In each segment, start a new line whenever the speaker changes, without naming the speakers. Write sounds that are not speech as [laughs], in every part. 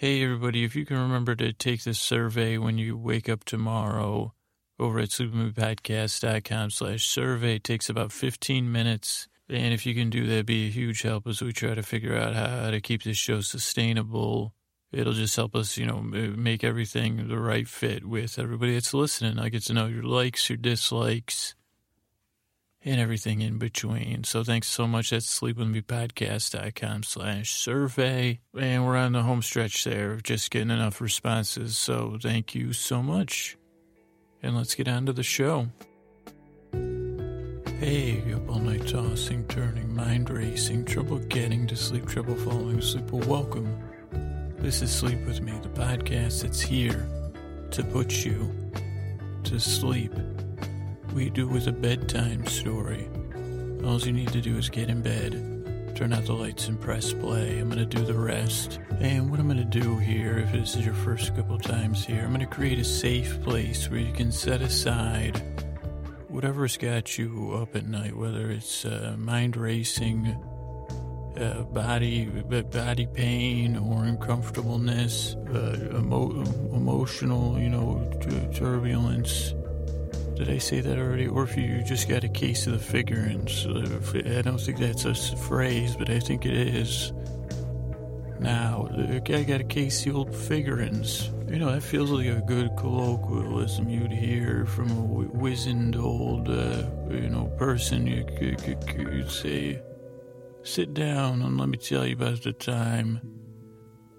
Hey, everybody, if you can remember to take this survey when you wake up tomorrow over at sleepwithmepodcast.com slash survey. It takes about 15 minutes. And if you can do that, be a huge help as we try to figure out how to keep this show sustainable. It'll just help us, you know, make everything the right fit with everybody that's listening. I get to know your likes, your dislikes, and everything in between. So thanks so much. That's sleepwithmepodcast.com slash survey. And we're on the home stretch there, just getting enough responses. So thank you so much. And let's get on to the show. Hey, up all night tossing, turning, mind racing, trouble getting to sleep, trouble falling asleep. Well, welcome. This is Sleep With Me, the podcast that's here to put you to sleep we do with a bedtime story. All you need to do is get in bed, turn out the lights, and press play. I'm going to do the rest. And what I'm going to do here, if this is your first couple times here, I'm going to create a safe place where you can set aside whatever's got you up at night, whether it's uh, mind racing, uh, body body pain or uncomfortableness, uh, emo- emotional, you know, turbulence, did I say that already? Or if you just got a case of the figurines. I don't think that's a phrase, but I think it is. Now, I got a case of the old figurines. You know, that feels like a good colloquialism you'd hear from a wizened old, uh, you know, person. You could say, sit down and let me tell you about the time.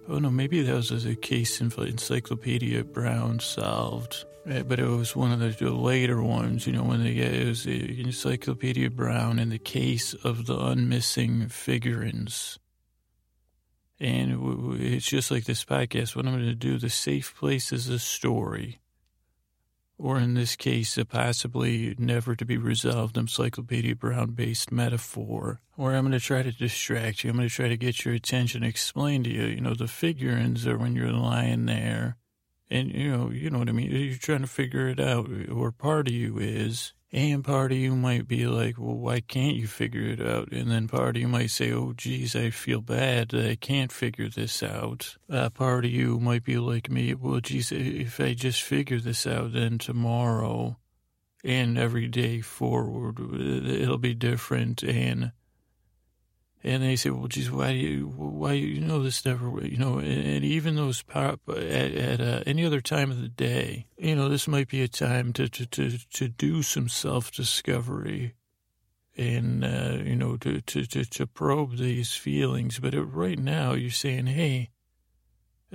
Oh, no, maybe that was a case Encyclopedia Brown solved. But it was one of the later ones, you know, when they it was the Encyclopedia Brown in the case of the unmissing figurines. And it's just like this podcast. What I'm going to do, the safe place is a story, or in this case, a possibly never to be resolved Encyclopedia Brown based metaphor, Or I'm going to try to distract you. I'm going to try to get your attention, explain to you, you know, the figurines are when you're lying there and you know, you know what I mean. You're trying to figure it out, or part of you is, and part of you might be like, well, why can't you figure it out? And then part of you might say, oh, geez, I feel bad that I can't figure this out. Uh, part of you might be like me, well, geez, if I just figure this out, then tomorrow and every day forward, it'll be different. And and they say, well, geez, why do you, why, you know, this never, you know, and, and even those pop at, at uh, any other time of the day, you know, this might be a time to, to, to, to do some self discovery and, uh, you know, to, to, to, to probe these feelings. But right now you're saying, hey,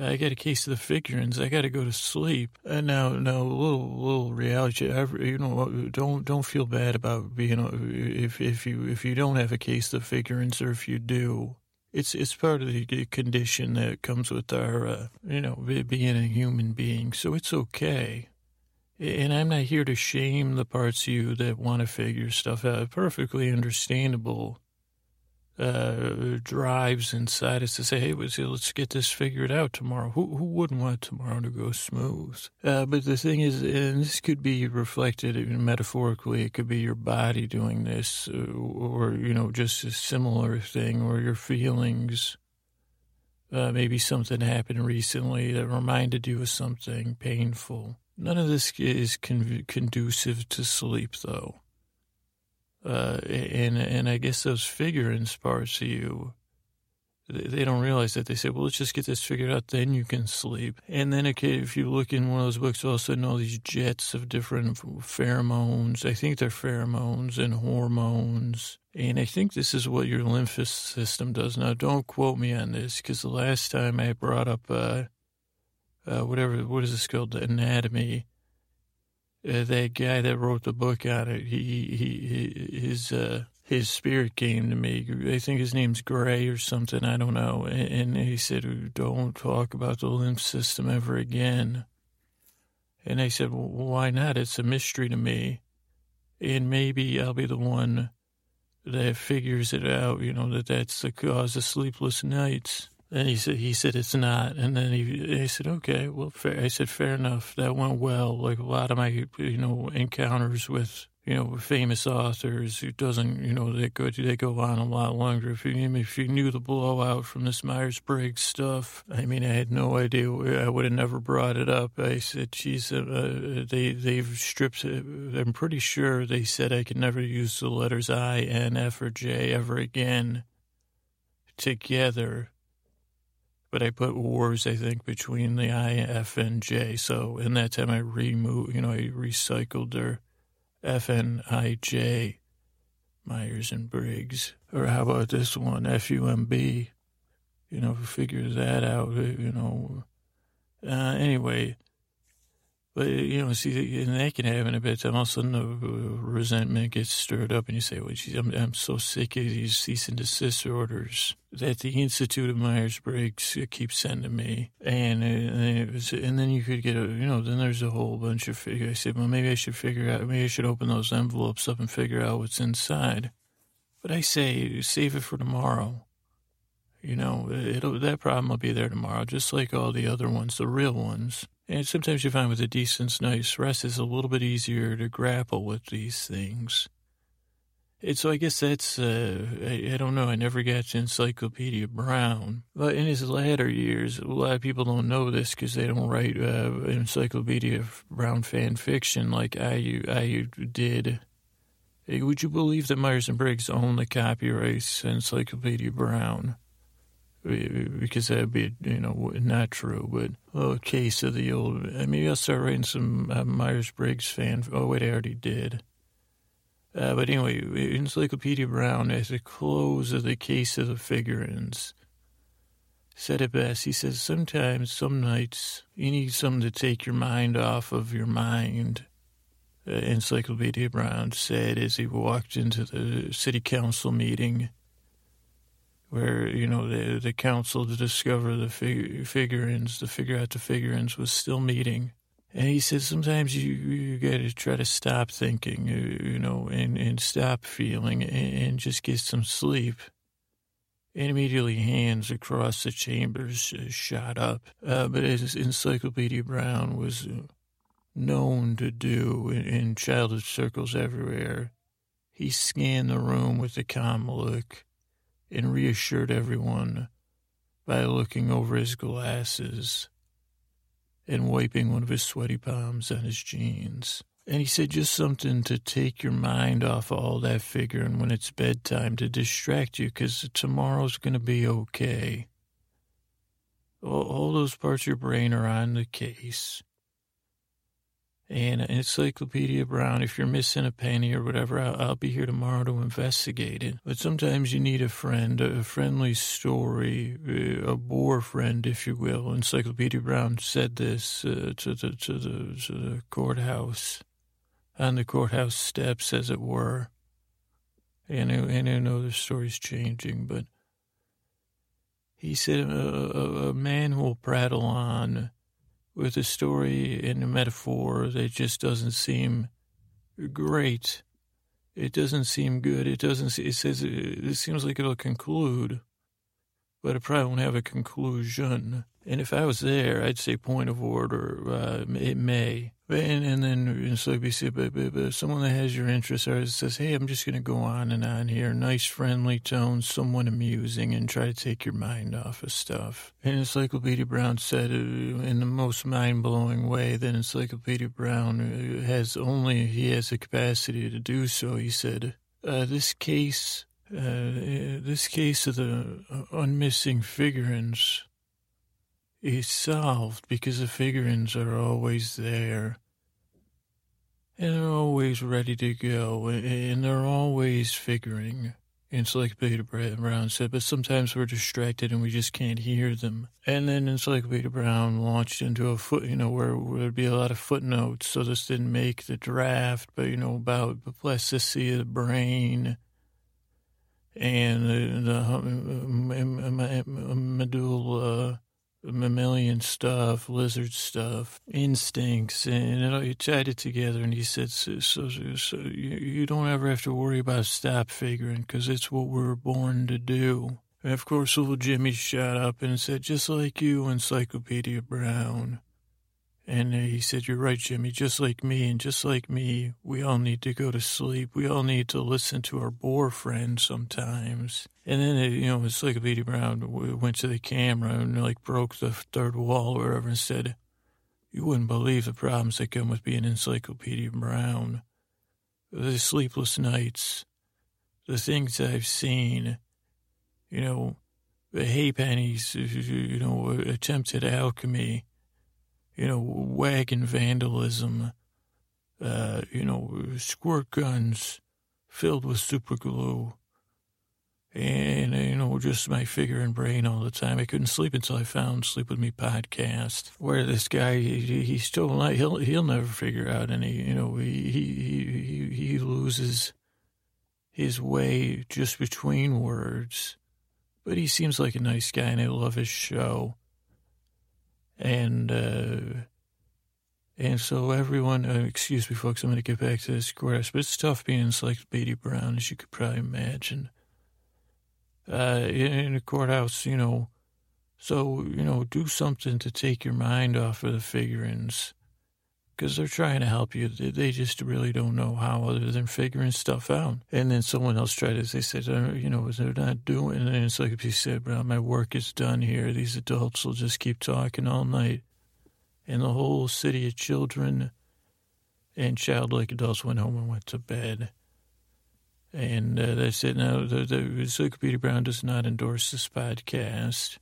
I got a case of the figurines. I got to go to sleep. And now, now, little, little reality. You know, don't, don't feel bad about being. If, if you, if you don't have a case of the figurines, or if you do, it's, it's part of the condition that comes with our, uh, you know, being a human being. So it's okay. And I'm not here to shame the parts of you that want to figure stuff out. Perfectly understandable uh, drives inside us to say, hey, let's get this figured out tomorrow. Who, who wouldn't want tomorrow to go smooth? Uh, but the thing is, and this could be reflected metaphorically, it could be your body doing this, uh, or, you know, just a similar thing, or your feelings. Uh, maybe something happened recently that reminded you of something painful. None of this is con- conducive to sleep, though. Uh, and and I guess those figurines parts of you, they don't realize that. They say, well, let's just get this figured out, then you can sleep. And then, okay, if you look in one of those books, all of a sudden all these jets of different pheromones, I think they're pheromones and hormones. And I think this is what your lymph system does. Now, don't quote me on this, because the last time I brought up, uh, uh, whatever, what is this called, anatomy, uh, that guy that wrote the book on it, he, he, his, uh, his spirit came to me. I think his name's Gray or something. I don't know. And, and he said, don't talk about the lymph system ever again. And I said, well, why not? It's a mystery to me. And maybe I'll be the one that figures it out, you know, that that's the cause of sleepless nights. And he said, he said, it's not. And then he, he said, okay, well, fair. I said, fair enough. That went well. Like a lot of my, you know, encounters with you know, famous authors who doesn't, you know, they go they go on a lot longer. If you if you knew the blowout from this Myers Briggs stuff, I mean, I had no idea. I would have never brought it up. I said, "Geez, uh, they they've stripped." it. I'm pretty sure they said I could never use the letters I, N, F, or J ever again together. But I put wars, I think, between the I, F, and J. So in that time, I removed, you know, I recycled their FNIJ, Myers and Briggs. Or how about this one, FUMB? You know, figure that out, you know. Uh, anyway, but, you know, see, and that can happen a bit. All of a sudden, the resentment gets stirred up, and you say, well, geez, I'm, I'm so sick of these cease and desist orders that the Institute of Myers Briggs uh, keeps sending me. And, and, was, and, then you could get a, you know, then there's a whole bunch of. I said, well, maybe I should figure out, maybe I should open those envelopes up and figure out what's inside. But I say, save it for tomorrow. You know, it'll, that problem will be there tomorrow, just like all the other ones, the real ones. And sometimes you find with a decent night's rest, it's a little bit easier to grapple with these things. And so I guess that's, uh, I, I, don't know, I never got to Encyclopedia Brown. But in his latter years, a lot of people don't know this because they don't write uh, Encyclopedia Brown fan fiction like I, I did. Hey, would you believe that Myers and Briggs own the copyrights Encyclopedia Brown? Because that'd be, you know, not true. But oh, case of the old. Maybe I'll start writing some uh, Myers Briggs fan. Oh wait, I already did. Uh, but anyway, Encyclopedia Brown, at the close of the case of the figurines, said it best. He says, Sometimes, some nights, you need something to take your mind off of your mind. Uh, Encyclopedia Brown said as he walked into the city council meeting where you know the the council to discover the fig- figurines, to figure out the figurines, was still meeting. And he said sometimes you you got to try to stop thinking, uh, you know, and and stop feeling, and, and just get some sleep. And immediately hands across the chambers uh, shot up. Uh, but as Encyclopedia Brown was uh, known to do in, in childhood circles everywhere, he scanned the room with a calm look and reassured everyone by looking over his glasses and wiping one of his sweaty palms on his jeans. And he said just something to take your mind off all that figuring when it's bedtime to distract you because tomorrow's going to be okay. All, all those parts of your brain are on the case and Encyclopedia Brown. If you're missing a penny or whatever, I'll, I'll, be here tomorrow to investigate it. But sometimes you need a friend, a friendly story, uh, a bore friend, if you will. Encyclopedia Brown said this uh, to, the, to, the, to the courthouse, on the courthouse steps, as it were. And, and I know the story's changing, but he said a, a, a man will prattle on with a story and a metaphor that just doesn't seem great. It doesn't seem good. It doesn't. It says it seems like it'll conclude, but it probably won't have a conclusion. And if I was there, I'd say point of order. Uh, it may. And, and then and so we say, but, but, but someone that has your interest or says, hey, I'm just going to go on and on here. Nice, friendly tone, somewhat amusing, and try to take your mind off of stuff. And Encyclopedia Brown said uh, in the most mind-blowing way that Encyclopedia Brown uh, has only, he has the capacity to do so. He said, uh, this case, uh, this case of the uh, unmissing figurines is solved because the figurines are always there. And they're always ready to go, and they're always figuring. Encyclopedia Brown said, but sometimes we're distracted and we just can't hear them. And then Encyclopedia Brown launched into a foot, you know, where there'd be a lot of footnotes. So this didn't make the draft, but, you know, about the plasticity of the brain and the, the um, um, um, medulla mammalian stuff, lizard stuff, instincts, and it, he tied it together. And he said, so, so, so you, you don't ever have to worry about stop figuring because it's what we're born to do. And of course, little Jimmy shot up and said, just like you, Encyclopedia Brown. And uh, he said, You're right, Jimmy. Just like me, and just like me, we all need to go to sleep. We all need to listen to our bore friends sometimes. And then, uh, you know, it's like Encyclopedia Brown went to the camera and, like, broke the third wall or whatever and said, You wouldn't believe the problems that come with being Encyclopedia Brown. The sleepless nights, the things I've seen, you know, the hay pennies, you know, attempted alchemy you know, wagon vandalism, uh, you know, squirt guns filled with super glue. And, you know, just my figure and brain all the time. I couldn't sleep until I found Sleep With Me podcast, where this guy, he, he's still not, he'll, he'll never figure out any, you know, he, he, he, he loses his way just between words. But he seems like a nice guy, and I love his show and uh, and so everyone, uh, excuse me, folks, I'm going to get back to this course, but it's tough being Encyclopedia Brown, as you could probably imagine. Uh, in, in a courthouse, you know, so you know, do something to take your mind off of the figurines because they're trying to help you. They just really don't know how other than figuring stuff out. And then someone else tried it. They said, uh, you know, they're not doing it. And it's like you said, bro, my work is done here. These adults will just keep talking all night. And the whole city of children and childlike adults went home and went to bed. And uh, they said, no, the, the Encyclopedia Brown does not endorse this podcast,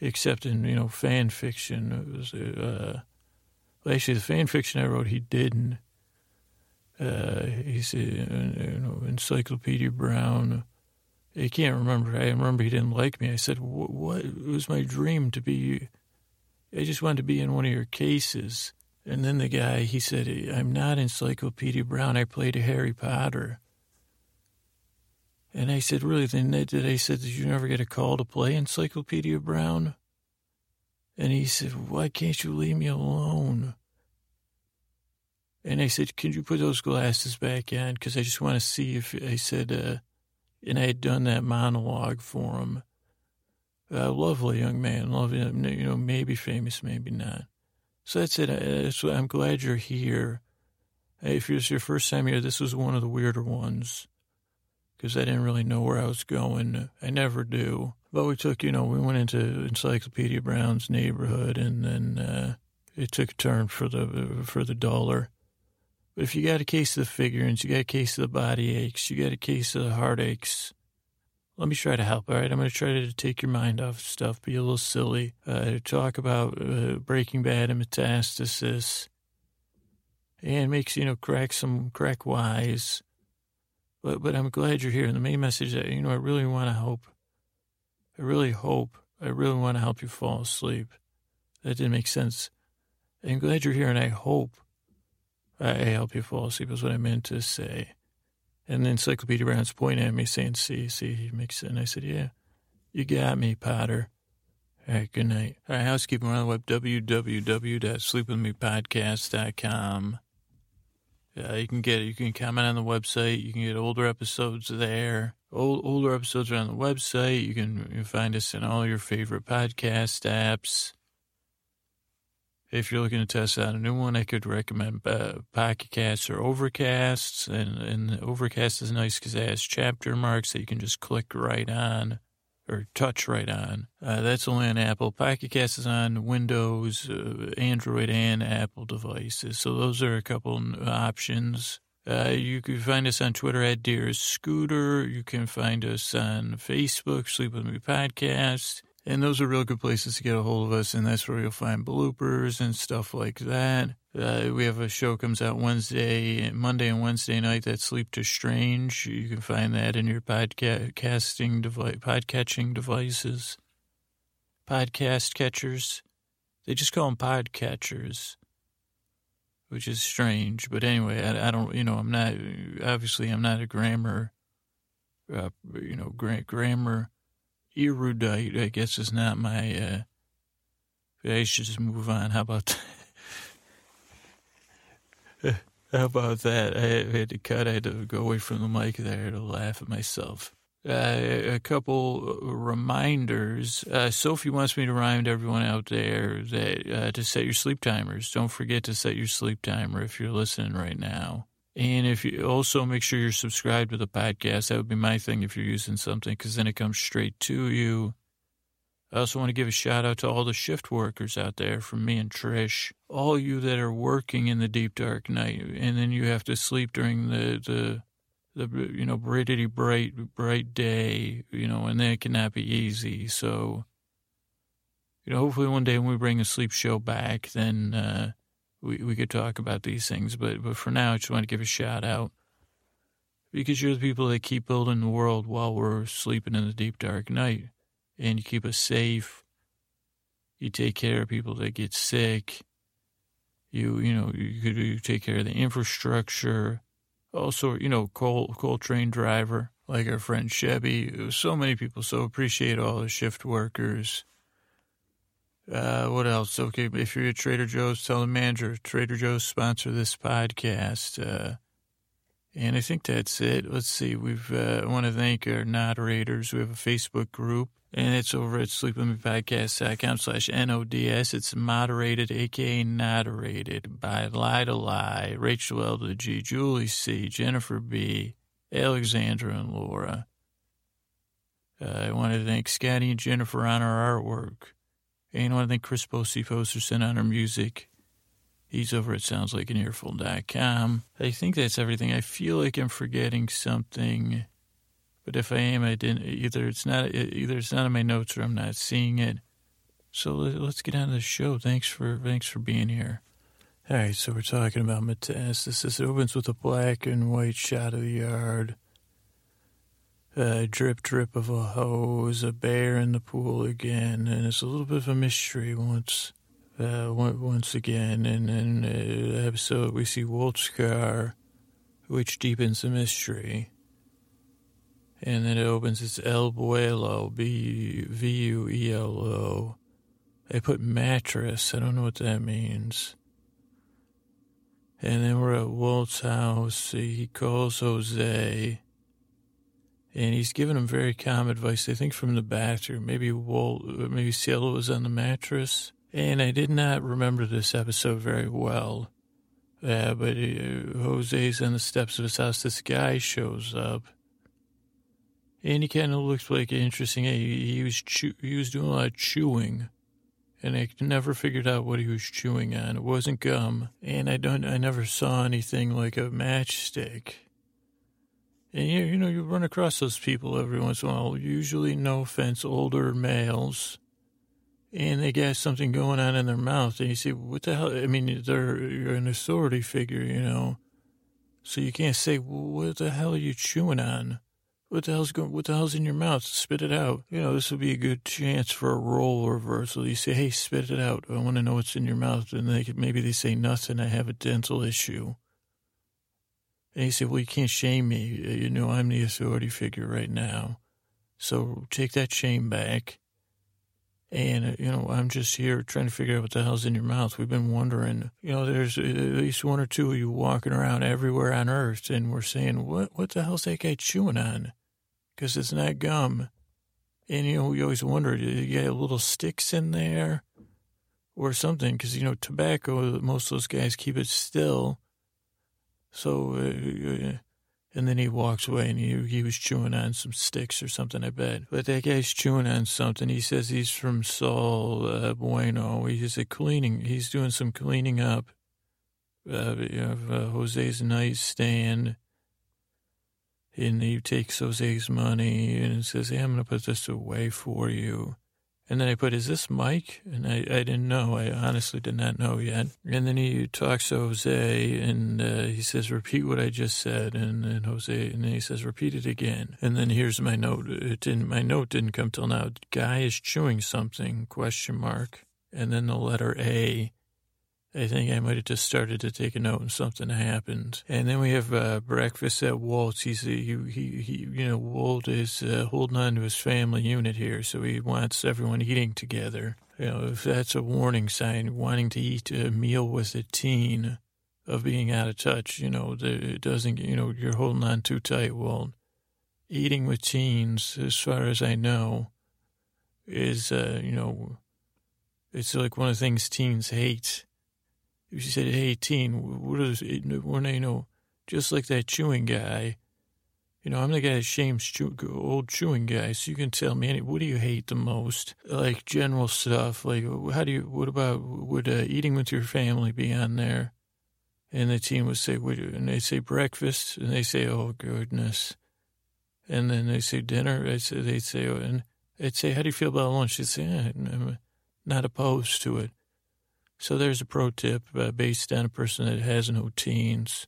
except in, you know, fan fiction. It was, uh, actually, the fan fiction I wrote, he didn't. Uh, he said, uh, you know, Encyclopedia Brown. I can't remember. I remember he didn't like me. I said, what, was my dream to be, I just wanted to be in one of your cases. And then the guy, he said, I'm not Encyclopedia Brown. I played Harry Potter. And I said, really? Then did I said, did you never get a call to play Encyclopedia Brown? And he said, Why can't you leave me alone? And I said, Can you put those glasses back on? Because I just want to see if I said, uh, and I had done that monologue for him. A lovely young man, lovely, you know, maybe famous, maybe not. So that's it. That's I'm glad you're here. If it's your first time here, this was one of the weirder ones because I didn't really know where I was going. I never do. But we took, you know, we went into Encyclopedia Brown's neighborhood, and then uh, it took a turn for the for the dollar. But if you got a case of the figurines, you got a case of the body aches, you got a case of the heartaches, let me try to help. All right, I'm going to try to take your mind off stuff, be a little silly, uh, talk about uh, Breaking Bad and Metastasis, and makes you know crack some crack wise. But but I'm glad you're here. And the main message that you know I really want to hope I really hope, I really want to help you fall asleep. That didn't make sense. I'm glad you're here, and I hope I help you fall asleep, is what I meant to say. And the Encyclopedia Brown's pointing at me saying, see, see, he makes it. And I said, yeah, you got me, Potter. All right, good night. All right, housekeeping, on the web, www.sleepwithmepodcast.com. Uh, you can get, you can comment on the website. You can get older episodes there. Old, older episodes are on the website. You can, you can find us in all your favorite podcast apps. If you're looking to test out a new one, I could recommend uh, Pocket Casts or Overcasts. And, and Overcast is nice because it has chapter marks that you can just click right on or touch right on. Uh, that's only on Apple. Pocket Cast is on Windows, uh, Android, and Apple devices. So those are a couple options. Uh, you can find us on Twitter at Dear Scooter. You can find us on Facebook, Sleep With Me Podcast. And those are real good places to get a hold of us. And that's where you'll find bloopers and stuff like that. Uh, we have a show comes out Wednesday, Monday and Wednesday night. That's Sleep to Strange. You can find that in your podcasting device, podcatching devices, podcast catchers. They just call them podcatchers which is strange. But anyway, I, I, don't, you know, I'm not, obviously, I'm not a grammar, uh, you know, gra- grammar erudite, I guess is not my, uh, I should just move on. How about that? [laughs] How about that? I had to cut. I had to go away from the mic there to laugh at myself. Uh, a couple reminders. Uh, Sophie wants me to remind everyone out there that uh, to set your sleep timers. Don't forget to set your sleep timer if you're listening right now. And if you also make sure you're subscribed to the podcast, that would be my thing if you're using something, because then it comes straight to you. I also want to give a shout out to all the shift workers out there from me and Trish. All you that are working in the deep dark night, and then you have to sleep during the, the the you know brightly bright bright day, you know, and that cannot be easy. So, you know, hopefully one day when we bring a sleep show back, then uh, we we could talk about these things. But but for now, I just want to give a shout out because you're the people that keep building the world while we're sleeping in the deep dark night, and you keep us safe. You take care of people that get sick. You you know you, you take care of the infrastructure also, you know, coal, coal train driver, like our friend Chevy. So many people. So appreciate all the shift workers. Uh, what else? Okay, if you're at Trader Joe's, tell the manager Trader Joe's sponsor this podcast. Uh, and I think that's it. Let's see. We've uh, I want to thank our moderators. We have a Facebook group, and it's over at sleepwithmepodcast.com slash N-O-D-S. It's moderated, a.k.a. moderated by Lida Lie, Rachel L. G, Julie C., Jennifer B., Alexandra, and Laura. Uh, I want to thank Scotty and Jennifer on our artwork. And I want to thank Chris Posey Posterson on our music. He's over at soundslikeanearful.com. I think that's everything. I feel like I'm forgetting something, but if I am, I didn't. Either it's not either it's not in my notes or I'm not seeing it. So let's get on to the show. Thanks for thanks for being here. All right, so we're talking about metastasis. It opens with a black and white shot of the yard. A drip, drip of a hose, a bear in the pool again, and it's a little bit of a mystery once uh, once again. And in the episode, we see Walt's car, which deepens the mystery. And then it opens its El Vuelo, B V U E L O. They put mattress. I don't know what that means. And then we're at Walt's house. He calls Jose. And he's giving him very calm advice. I think from the bathroom. Maybe Walt, maybe Cielo was on the mattress. And I did not remember this episode very well. Uh, but uh, Jose's on the steps of his house. This guy shows up. And he kind of looks like interesting. He, he was chew, he was doing a lot of chewing, and I never figured out what he was chewing on. It wasn't gum, and I don't. I never saw anything like a matchstick. And you, you know, you run across those people every once in a while. Usually, no offense, older males and they got something going on in their mouth, and you say, "What the hell?" I mean, they're you're an authority figure, you know, so you can't say, "What the hell are you chewing on?" What the hell's going? What the hell's in your mouth? Spit it out. You know, this would be a good chance for a role reversal. You say, "Hey, spit it out. I want to know what's in your mouth," and they could, maybe they say nothing. I have a dental issue. And you say, "Well, you can't shame me. You know, I'm the authority figure right now, so take that shame back." And, uh, you know, I'm just here trying to figure out what the hell's in your mouth. We've been wondering, you know, there's at least one or two of you walking around everywhere on earth, and we're saying, what, what the hell's that guy chewing on? Because it's not gum. And, you know, we always wonder, you got little sticks in there or something? Because, you know, tobacco, most of those guys keep it still. So, uh, uh and then he walks away and he, he was chewing on some sticks or something, I bet. But that guy's chewing on something. He says he's from Sol uh, Bueno. He's a cleaning, he's doing some cleaning up uh, of uh, Jose's nightstand. And he takes Jose's money and says, hey, I'm going to put this away for you. And then I put, is this Mike? And I, I didn't know. I honestly did not know yet. And then he talks to Jose and uh, he says, repeat what I just said. And then Jose, and then he says, repeat it again. And then here's my note. It didn't, my note didn't come till now. Guy is chewing something, question mark. And then the letter A. I think I might have just started to take a note and something happened. And then we have uh, breakfast at Walt's. He's he, he, he you know Walt is uh, holding on to his family unit here, so he wants everyone eating together. You know, if that's a warning sign, wanting to eat a meal with a teen of being out of touch, you know, it doesn't, you know, you're holding on too tight, Walt. eating with teens, as far as I know, is, uh, you know, it's like one of the things teens hate. If you said, hey, teen, what is it? When, you know, just like that chewing guy, you know, I'm the guy that shames chew, old chewing guys. So you can tell me, what do you hate the most? Like general stuff. Like, how do you, what about, would uh, eating with your family be on there? And the team would say, would, and they say breakfast, and they say, oh, goodness. And then they say dinner. I say, they'd say, and I'd say, how do you feel about lunch? They'd say, eh, I'm not opposed to it. So there's a pro tip uh, based on a person that has no teens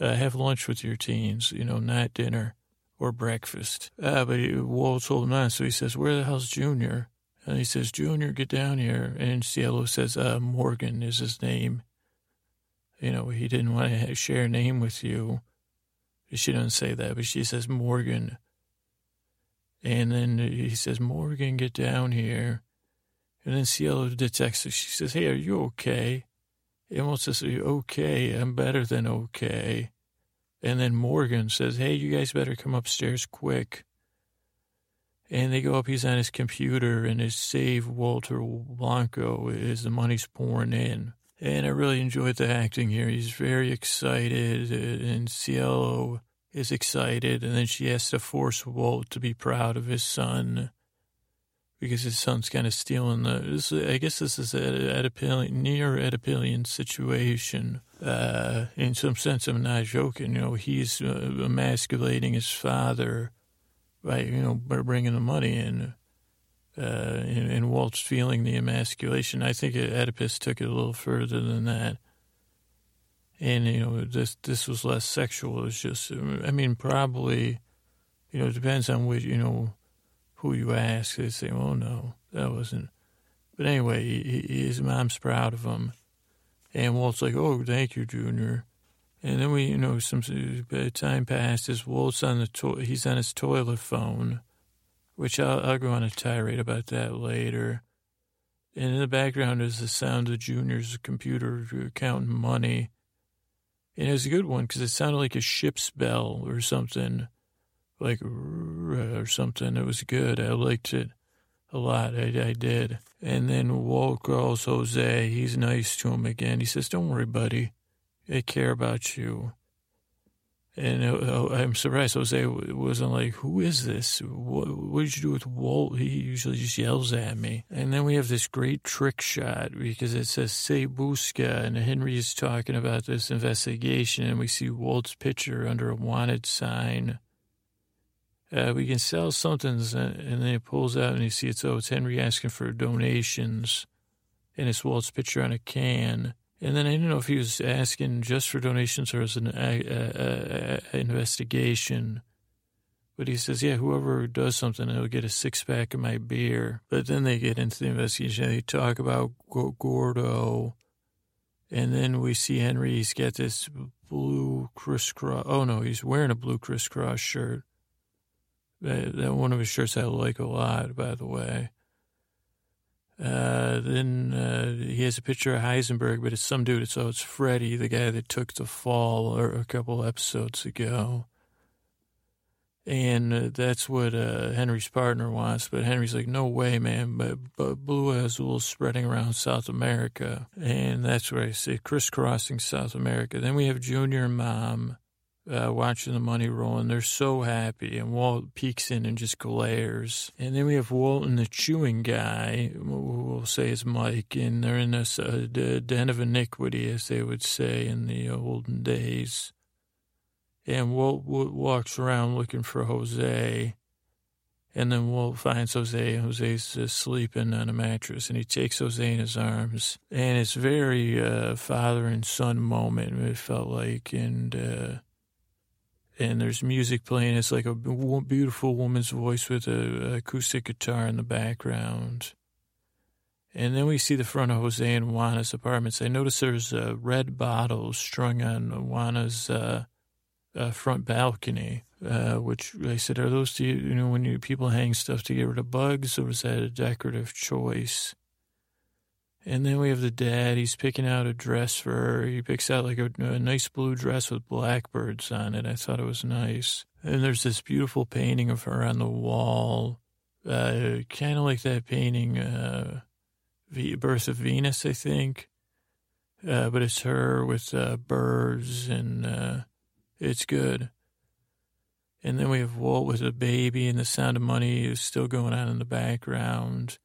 uh, have lunch with your teens, you know, not dinner or breakfast. Uh, but he, Walt's holding on, so he says, where the hell's Junior? And he says, Junior, get down here. And Cielo says, uh, Morgan is his name. You know, he didn't want to share a name with you. She doesn't say that, but she says, Morgan. And then he says, Morgan, get down here. And then Cielo detects her. She says, hey, are you okay? He wants to say, okay, I'm better than okay. And then Morgan says, hey, you guys better come upstairs quick. And they go up, he's on his computer, and his save Walter Blanco as the money's pouring in. And I really enjoyed the acting here. He's very excited, and Cielo is excited, and then she has to force Walt to be proud of his son because his son's kind of stealing the. This, I guess this is a Oedipalian, near Oedipalian situation. Uh, in some sense, I'm not joking. You know, he's uh, emasculating his father by you know by bringing the money in. Uh, and, and Walt's feeling the emasculation. I think Oedipus took it a little further than that. And you know, this this was less sexual. It was just, I mean, probably, you know, it depends on which, you know, who you ask, they say, "Oh no, that wasn't." But anyway, he, his mom's proud of him, and Walt's like, "Oh, thank you, Junior." And then we, you know, some uh, time passes. Walt's on the to- he's on his toilet phone, which I'll, I'll go on a tirade about that later. And in the background is the sound of Junior's computer counting money. And it was a good one because it sounded like a ship's bell or something like or something. It was good. I liked it a lot. I, I did. And then Walt calls Jose. He's nice to him again. He says, "Don't worry, buddy. I care about you." And uh, I'm surprised Jose wasn't like, "Who is this? What, what did you do with Walt?" He usually just yells at me. And then we have this great trick shot because it says "Se Busca," and Henry is talking about this investigation, and we see Walt's picture under a wanted sign uh, we can sell something, and then it pulls out and you see it's, oh, it's Henry asking for donations, and it's Walt's picture on a can. And then I didn't know if he was asking just for donations or as an uh, uh, investigation. But he says, yeah, whoever does something, they'll get a six pack of my beer. But then they get into the investigation. They talk about Gordo. And then we see Henry, he's got this blue crisscross. Oh, no, he's wearing a blue crisscross shirt. That, one of his shirts I like a lot, by the way. Uh, then uh, he has a picture of Heisenberg, but it's some dude. So it's Freddy, the guy that took the fall or a couple episodes ago. And uh, that's what uh, Henry's partner wants. But Henry's like, no way, man. But, but Blue is a little spreading around South America. And that's where I say crisscrossing South America. Then we have Junior Mom uh, watching the money roll, and they're so happy. And Walt peeks in and just glares. And then we have Walt and the chewing guy, we'll say is Mike, and they're in this uh, den of iniquity, as they would say in the olden days. And Walt, Walt walks around looking for Jose. And then Walt finds Jose. Jose's uh, sleeping on a mattress, and he takes Jose in his arms. And it's very uh, father and son moment. It felt like, and uh, and there's music playing. It's like a beautiful woman's voice with a, acoustic guitar in the background. And then we see the front of Jose and Juana's apartments. I notice there's uh, red bottles strung on Juana's uh, uh, front balcony, uh, which I said, are those, you, you know, when you, people hang stuff to get rid of bugs, or is that a decorative choice? And then we have the dad. He's picking out a dress for her. He picks out like a, a, nice blue dress with blackbirds on it. I thought it was nice. And there's this beautiful painting of her on the wall, uh, kind of like that painting, uh, Birth of Venus, I think. Uh, but it's her with uh, birds, and uh, it's good. And then we have Walt with a baby, and the sound of money is still going on in the background.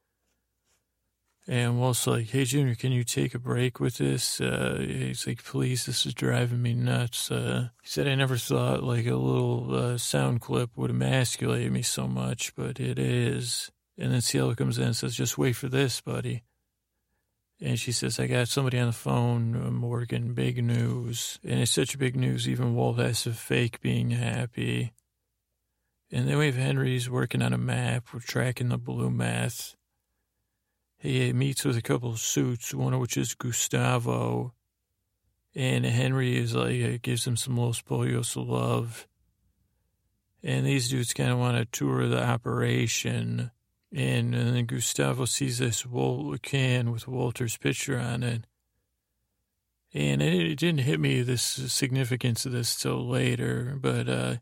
And Walt's like, hey, Junior, can you take a break with this? Uh, he's like, please, this is driving me nuts. Uh, he said, I never thought like a little uh, sound clip would emasculate me so much, but it is. And then Cielo comes in and says, just wait for this, buddy. And she says, I got somebody on the phone, uh, Morgan, big news. And it's such big news, even Walt has to fake being happy. And then we have Henry's working on a map. We're tracking the blue meth. He meets with a couple of suits, one of which is Gustavo. And Henry is like, uh, gives him some Los Pollos love. And these dudes kind of want to tour the operation. And, and then Gustavo sees this can with Walter's picture on it. And it, it, didn't hit me the significance of this till later, but uh,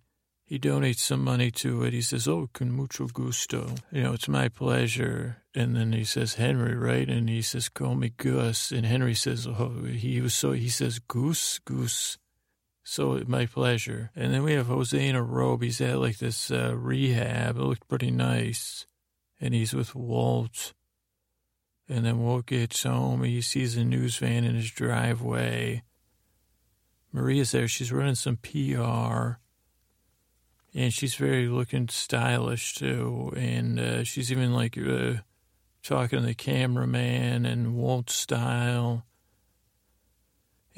he donates some money to it. He says, "Oh, con mucho gusto," you know, it's my pleasure. And then he says, "Henry, right?" And he says, "Call me Gus." And Henry says, "Oh, he was so." He says, "Goose, goose." So my pleasure. And then we have Jose in a robe. He's at like this uh, rehab. It looked pretty nice and he's with Walt. And then Walt gets home. He sees a news van in his driveway. Maria's there. She's running some PR. And she's very looking stylish, too. And uh, she's even like uh, talking to the cameraman and Walt style.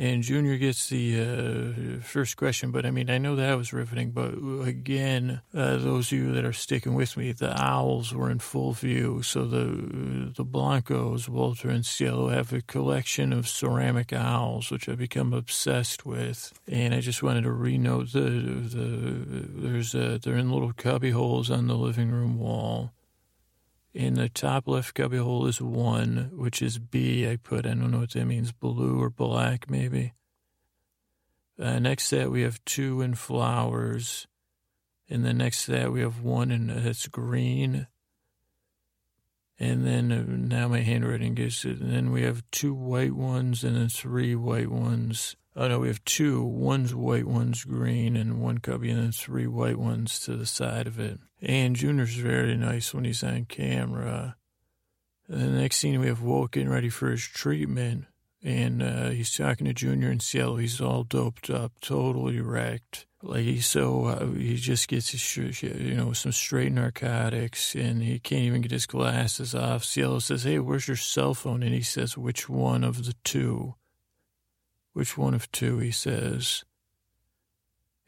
And Junior gets the uh, first question, but I mean, I know that was riveting. But again, uh, those of you that are sticking with me, the owls were in full view. So the the Blancos, Walter and Cielo, have a collection of ceramic owls, which I've become obsessed with. And I just wanted to renote the the there's a, they're in little cubby holes on the living room wall. In the top left cubbyhole is one, which is B. I put, I don't know what that means, blue or black, maybe. Uh, next to that, we have two in flowers. And then next to that, we have one in that's green. And then uh, now my handwriting gets it. And then we have two white ones and then three white ones. Oh no, we have two. One's white, one's green, and one cubby, and then three white ones to the side of it. And Junior's very nice when he's on camera. And the next scene, we have Walt getting ready for his treatment, and uh, he's talking to Junior and Cielo. He's all doped up, totally wrecked. Like he's so uh, he just gets his you know some straight narcotics, and he can't even get his glasses off. Cielo says, "Hey, where's your cell phone?" And he says, "Which one of the two? Which one of two? He says.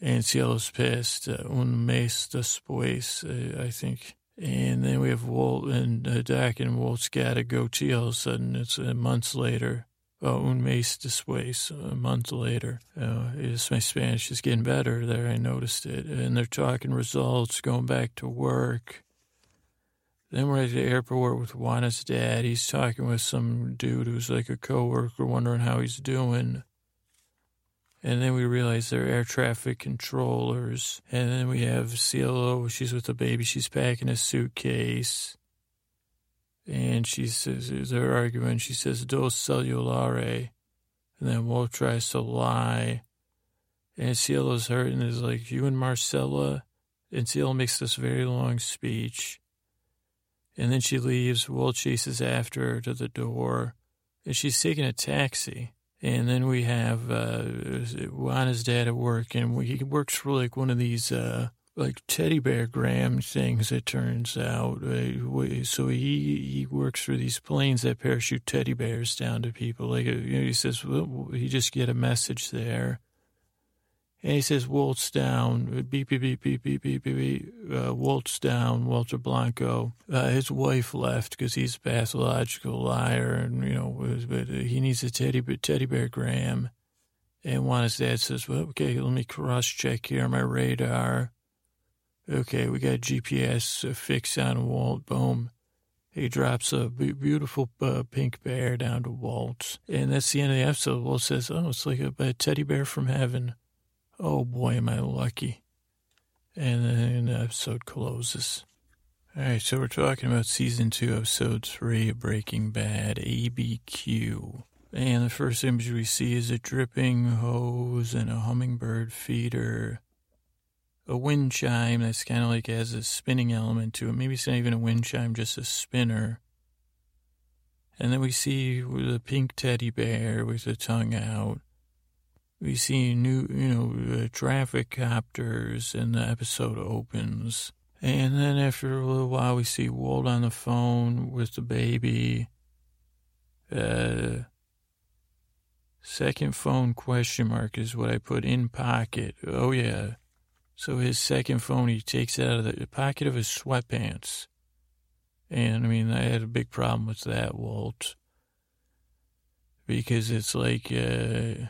And Cielo's pissed. Uh, un mes después, uh, I think. And then we have Walt and uh, and Walt's got to go all of a sudden. It's uh, months later. Oh, un mes después, a month later. Uh, my Spanish is getting better there. I noticed it. And they're talking results, going back to work. Then we're at the airport with Juana's dad. He's talking with some dude who's like a coworker, wondering how he's doing. And then we realize they're air traffic controllers. And then we have Cielo. She's with the baby. She's packing a suitcase. And she says, they're arguing. She says, dos cellulare. And then Walt tries to lie. And Cielo's hurt and is like, you and Marcella? And Cielo makes this very long speech. And then she leaves. Walt chases after her to the door. And she's taking a taxi. And then we have uh, Juana's dad at work, and we, he works for like one of these uh, like teddy bear gram things. It turns out, uh, so he he works for these planes that parachute teddy bears down to people. Like uh, you know, he says, well, he just get a message there, and he says, Walt's down, beep, beep, beep, beep, beep, beep, beep, beep. Uh, Walt's down, Walter Blanco. Uh, his wife left because he's a pathological liar and, you know, but he needs a teddy, teddy bear gram. And Juana's dad says, well, okay, let me cross check here my radar. Okay, we got GPS fix on Walt. Boom. He drops a beautiful uh, pink bear down to Walt. And that's the end of the episode. Walt says, oh, it's like a, a teddy bear from heaven. Oh boy, am I lucky. And then the episode closes. All right, so we're talking about season two, episode three of Breaking Bad, ABQ. And the first image we see is a dripping hose and a hummingbird feeder. A wind chime that's kind of like has a spinning element to it. Maybe it's not even a wind chime, just a spinner. And then we see the pink teddy bear with the tongue out. We see new, you know, uh, traffic copters, and the episode opens. And then after a little while, we see Walt on the phone with the baby. Uh, second phone question mark is what I put in pocket. Oh, yeah. So his second phone, he takes it out of the pocket of his sweatpants. And I mean, I had a big problem with that, Walt. Because it's like, uh,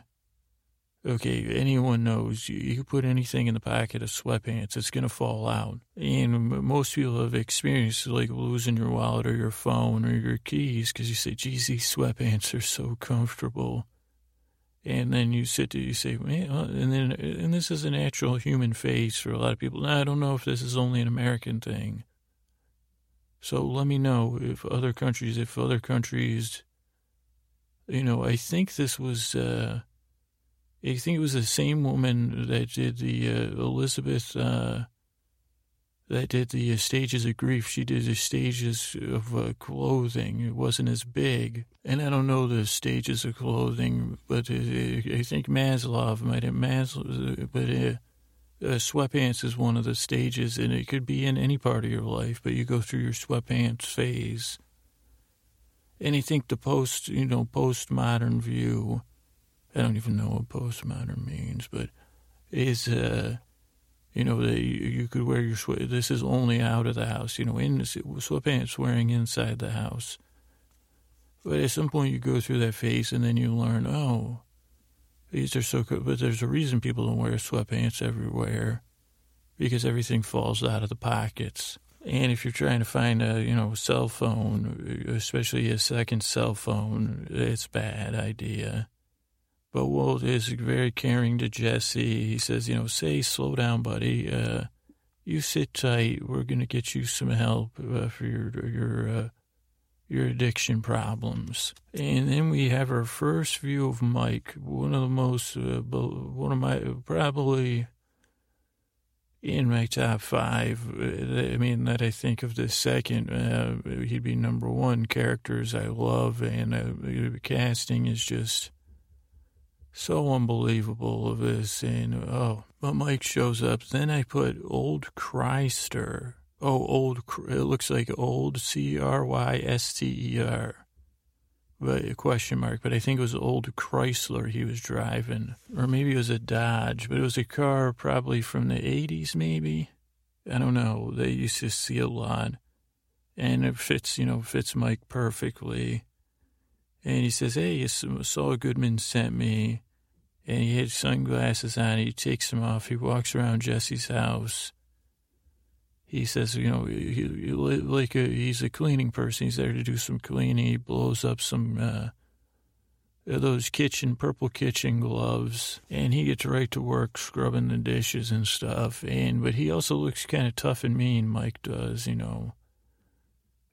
Okay, anyone knows you, put anything in the pocket of sweatpants, it's going to fall out. And most people have experienced like losing your wallet or your phone or your keys because you say, geez, these sweatpants are so comfortable. And then you sit there, you say, Man, and then, and this is a natural human face for a lot of people. Now, I don't know if this is only an American thing. So let me know if other countries, if other countries, you know, I think this was, uh, I think it was the same woman that did the uh, Elizabeth, uh, that did the uh, stages of grief. She did the stages of uh, clothing. It wasn't as big. And I don't know the stages of clothing, but I think Maslow might have Maslow, but uh, sweatpants is one of the stages, and it could be in any part of your life, but you go through your sweatpants phase. And I think the post, you know, postmodern view I don't even know what postmodern means, but is uh, you know, you could wear your sweat. This is only out of the house, you know, in the sweatpants wearing inside the house. But at some point, you go through that phase, and then you learn, oh, these are so good. But there's a reason people don't wear sweatpants everywhere, because everything falls out of the pockets. And if you're trying to find a, you know, cell phone, especially a second cell phone, it's a bad idea. But Walt is very caring to Jesse. He says, you know, say, slow down, buddy. Uh, you sit tight. We're going to get you some help uh, for your, your, uh, your addiction problems. And then we have our first view of Mike, one of the most, uh, one of my, probably in my top five. Uh, I mean, that I think of the second, uh, he'd be number one characters I love, and casting is just so unbelievable of this. And oh, but Mike shows up. Then I put old Chrysler. Oh, old. It looks like old C R Y S T E R. But question mark. But I think it was old Chrysler he was driving, or maybe it was a Dodge. But it was a car probably from the '80s, maybe. I don't know. They used to see a lot, and it fits. You know, fits Mike perfectly. And he says, Hey, Saul Goodman sent me. And he had sunglasses on. He takes them off. He walks around Jesse's house. He says, you know, he, he, like a, he's a cleaning person. He's there to do some cleaning. He blows up some uh, those kitchen purple kitchen gloves, and he gets right to work scrubbing the dishes and stuff. And but he also looks kind of tough and mean. Mike does, you know.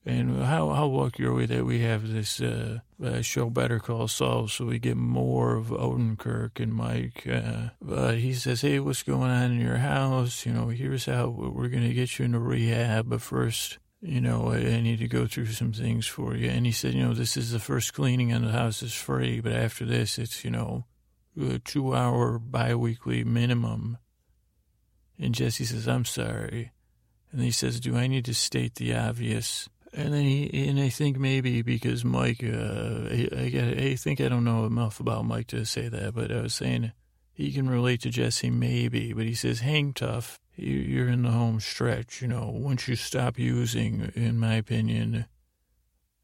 And how how lucky are we that we have this uh, uh, show Better Call Saul, so we get more of Odenkirk and Mike. Uh, he says, "Hey, what's going on in your house? You know, here's how we're going to get you into rehab, but first." You know, I need to go through some things for you. And he said, you know, this is the first cleaning on the house is free, but after this, it's, you know, a two hour biweekly minimum. And Jesse says, I'm sorry. And he says, do I need to state the obvious? And then he, and I think maybe because Mike, uh, I, I, I think I don't know enough about Mike to say that, but I was saying he can relate to Jesse maybe, but he says, hang tough. You're in the home stretch, you know. Once you stop using, in my opinion,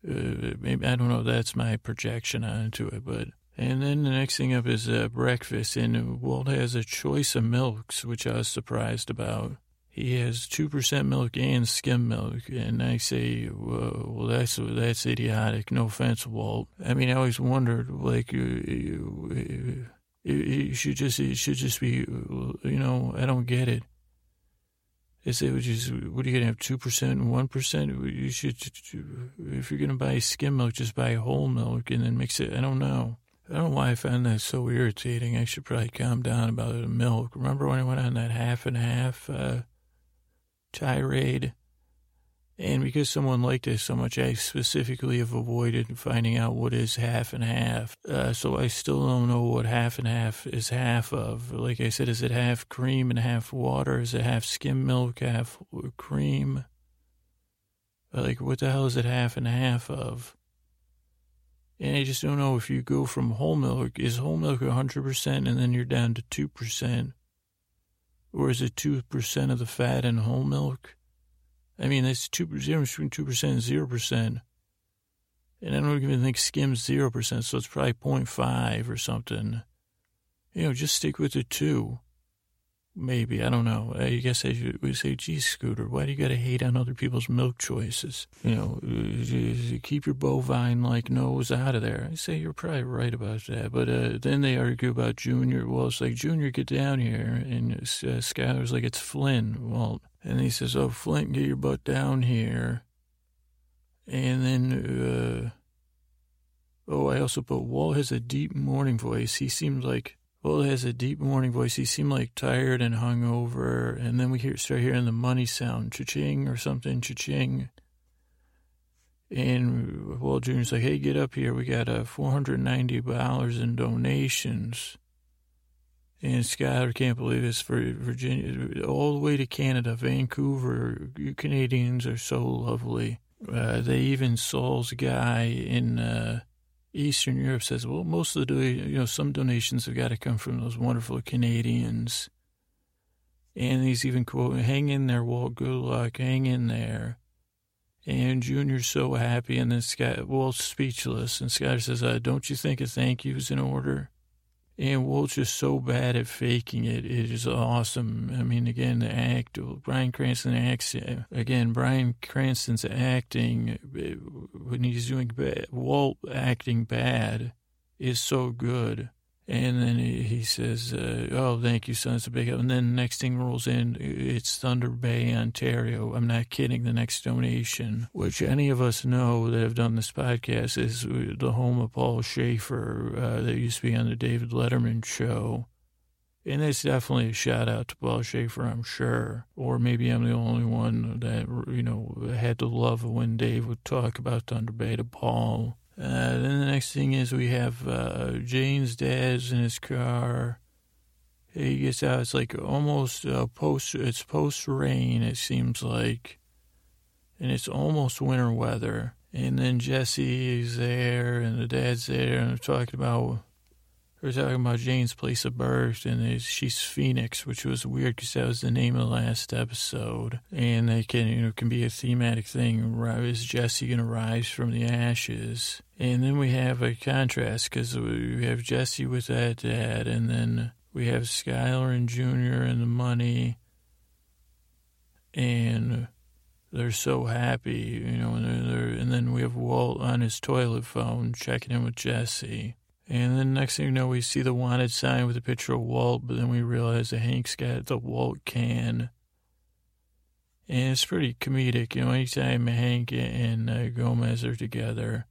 uh, maybe I don't know. That's my projection onto it, but and then the next thing up is uh, breakfast, and Walt has a choice of milks, which I was surprised about he has 2% milk and skim milk. And I say, well, that's that's idiotic. No offense, Walt. I mean, I always wondered, like, uh, uh, uh, you, you should just, it should just be, you know, I don't get it. They say, would you, what are you to have, 2% and 1%? You should, if you're going to buy skim milk, just buy whole milk and then mix it. I don't know. I don't know why I find that so irritating. I should probably calm down about the milk. Remember when I went on that half and half uh, tirade? And because someone liked it so much, I specifically have avoided finding out what is half and half. Uh, so I still don't know what half and half is half of. Like I said, is it half cream and half water? Is it half skim milk, half cream? Like, what the hell is it half and half of? And I just don't know if you go from whole milk, is whole milk 100% and then you're down to 2%? Or is it 2% of the fat in whole milk? I mean, that's two difference between two percent and zero percent. And I don't even think skim's zero percent, so it's probably 0.5 or something. You know, just stick with the two. Maybe I don't know. I guess I should say, "Gee, Scooter, why do you got to hate on other people's milk choices? You know, uh, keep your bovine like nose out of there." I say you're probably right about that, but uh, then they argue about Junior. Well, it's like Junior, get down here, and uh, Skyler's like it's Flynn. Well, and he says, "Oh, Flint, get your butt down here." And then, uh, oh, I also put Walt has a deep morning voice. He seems like well, has a deep morning voice. He seemed like tired and hungover. And then we hear, start hearing the money sound, cha-ching or something, cha-ching. And Walt Jr.'s like, hey, get up here. We got uh, $490 in donations. And Skyler can't believe this for Virginia, all the way to Canada, Vancouver. You Canadians are so lovely. Uh, they even Saul's guy in... Uh, Eastern Europe says, well, most of the, you know, some donations have got to come from those wonderful Canadians. And he's even quoting, hang in there, Walt, good luck, hang in there. And Junior's so happy, and then Scott, Walt's speechless. And Scott says, uh, don't you think a thank you is in order? And Walt's just so bad at faking it. It is awesome. I mean, again, the act, Bryan Cranston acts, uh, again, Bryan Cranston's acting uh, when he's doing bad, Walt acting bad is so good. And then he, says, uh, "Oh, thank you, son. It's a big help." And then the next thing rolls in, it's Thunder Bay, Ontario. I'm not kidding. The next donation, which any of us know that have done this podcast, is the home of Paul Shaffer uh, that used to be on the David Letterman show. And it's definitely a shout out to Paul Shaffer, I'm sure. Or maybe I'm the only one that, you know, had the love when Dave would talk about Thunder Bay to Paul. Uh, then the next thing is we have uh, Jane's dad's in his car. He gets out. It's like almost uh, post. It's post rain. It seems like, and it's almost winter weather. And then Jesse is there, and the dad's there, and they're talking about we're talking about Jane's place of birth, and she's Phoenix, which was weird because that was the name of the last episode. And it can, you know, can be a thematic thing. Is Jesse going to rise from the ashes? And then we have a contrast because we have Jesse with that dad, and then we have Skyler and Junior and the money, and they're so happy, you know. And, they're, and then we have Walt on his toilet phone checking in with Jesse. And then next thing you know, we see the wanted sign with a picture of Walt, but then we realize that Hank's got the Walt can. And it's pretty comedic, you know, anytime Hank and uh, Gomez are together.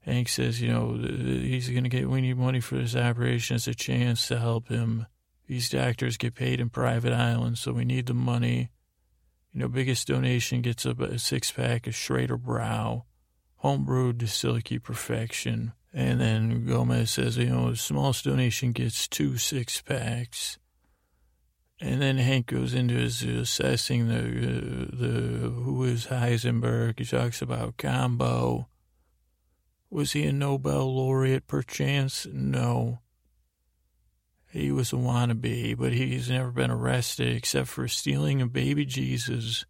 Hank says, you know, he's going to get, we need money for this operation. It's a chance to help him. These doctors get paid in private islands, so we need the money. You know, biggest donation gets a, a six pack of Schrader Brau, homebrewed to silky perfection. And then Gomez says, you know, the smallest donation gets two six packs. And then Hank goes into his assessing the uh, the who is Heisenberg. He talks about combo. Was he a Nobel laureate perchance? No. He was a wannabe, but he's never been arrested except for stealing a baby Jesus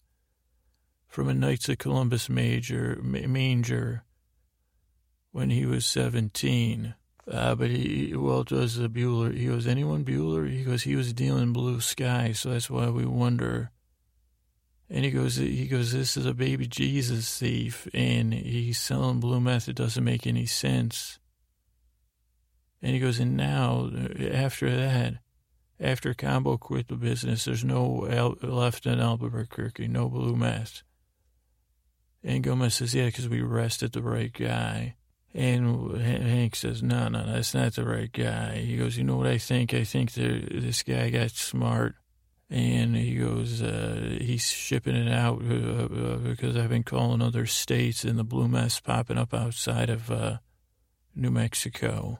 from a Knights of Columbus major, manger when he was 17. Uh, but he, Walt was a Bueller. He goes, anyone Bueller? He goes, he was dealing blue sky, so that's why we wonder. And he goes, he goes, this is a baby Jesus thief, and he's selling blue meth. It doesn't make any sense. And he goes, and now, after that, After Combo quit the business, there's no Al- left in Albuquerque, no blue meth. And Gomez says, yeah, because we arrested the right guy. And Hank says, no, no, that's not the right guy. He goes, you know what I think? I think this guy got smart. And he goes, uh, he's shipping it out uh, uh, because I've been calling other states and the blue mess popping up outside of uh, New Mexico.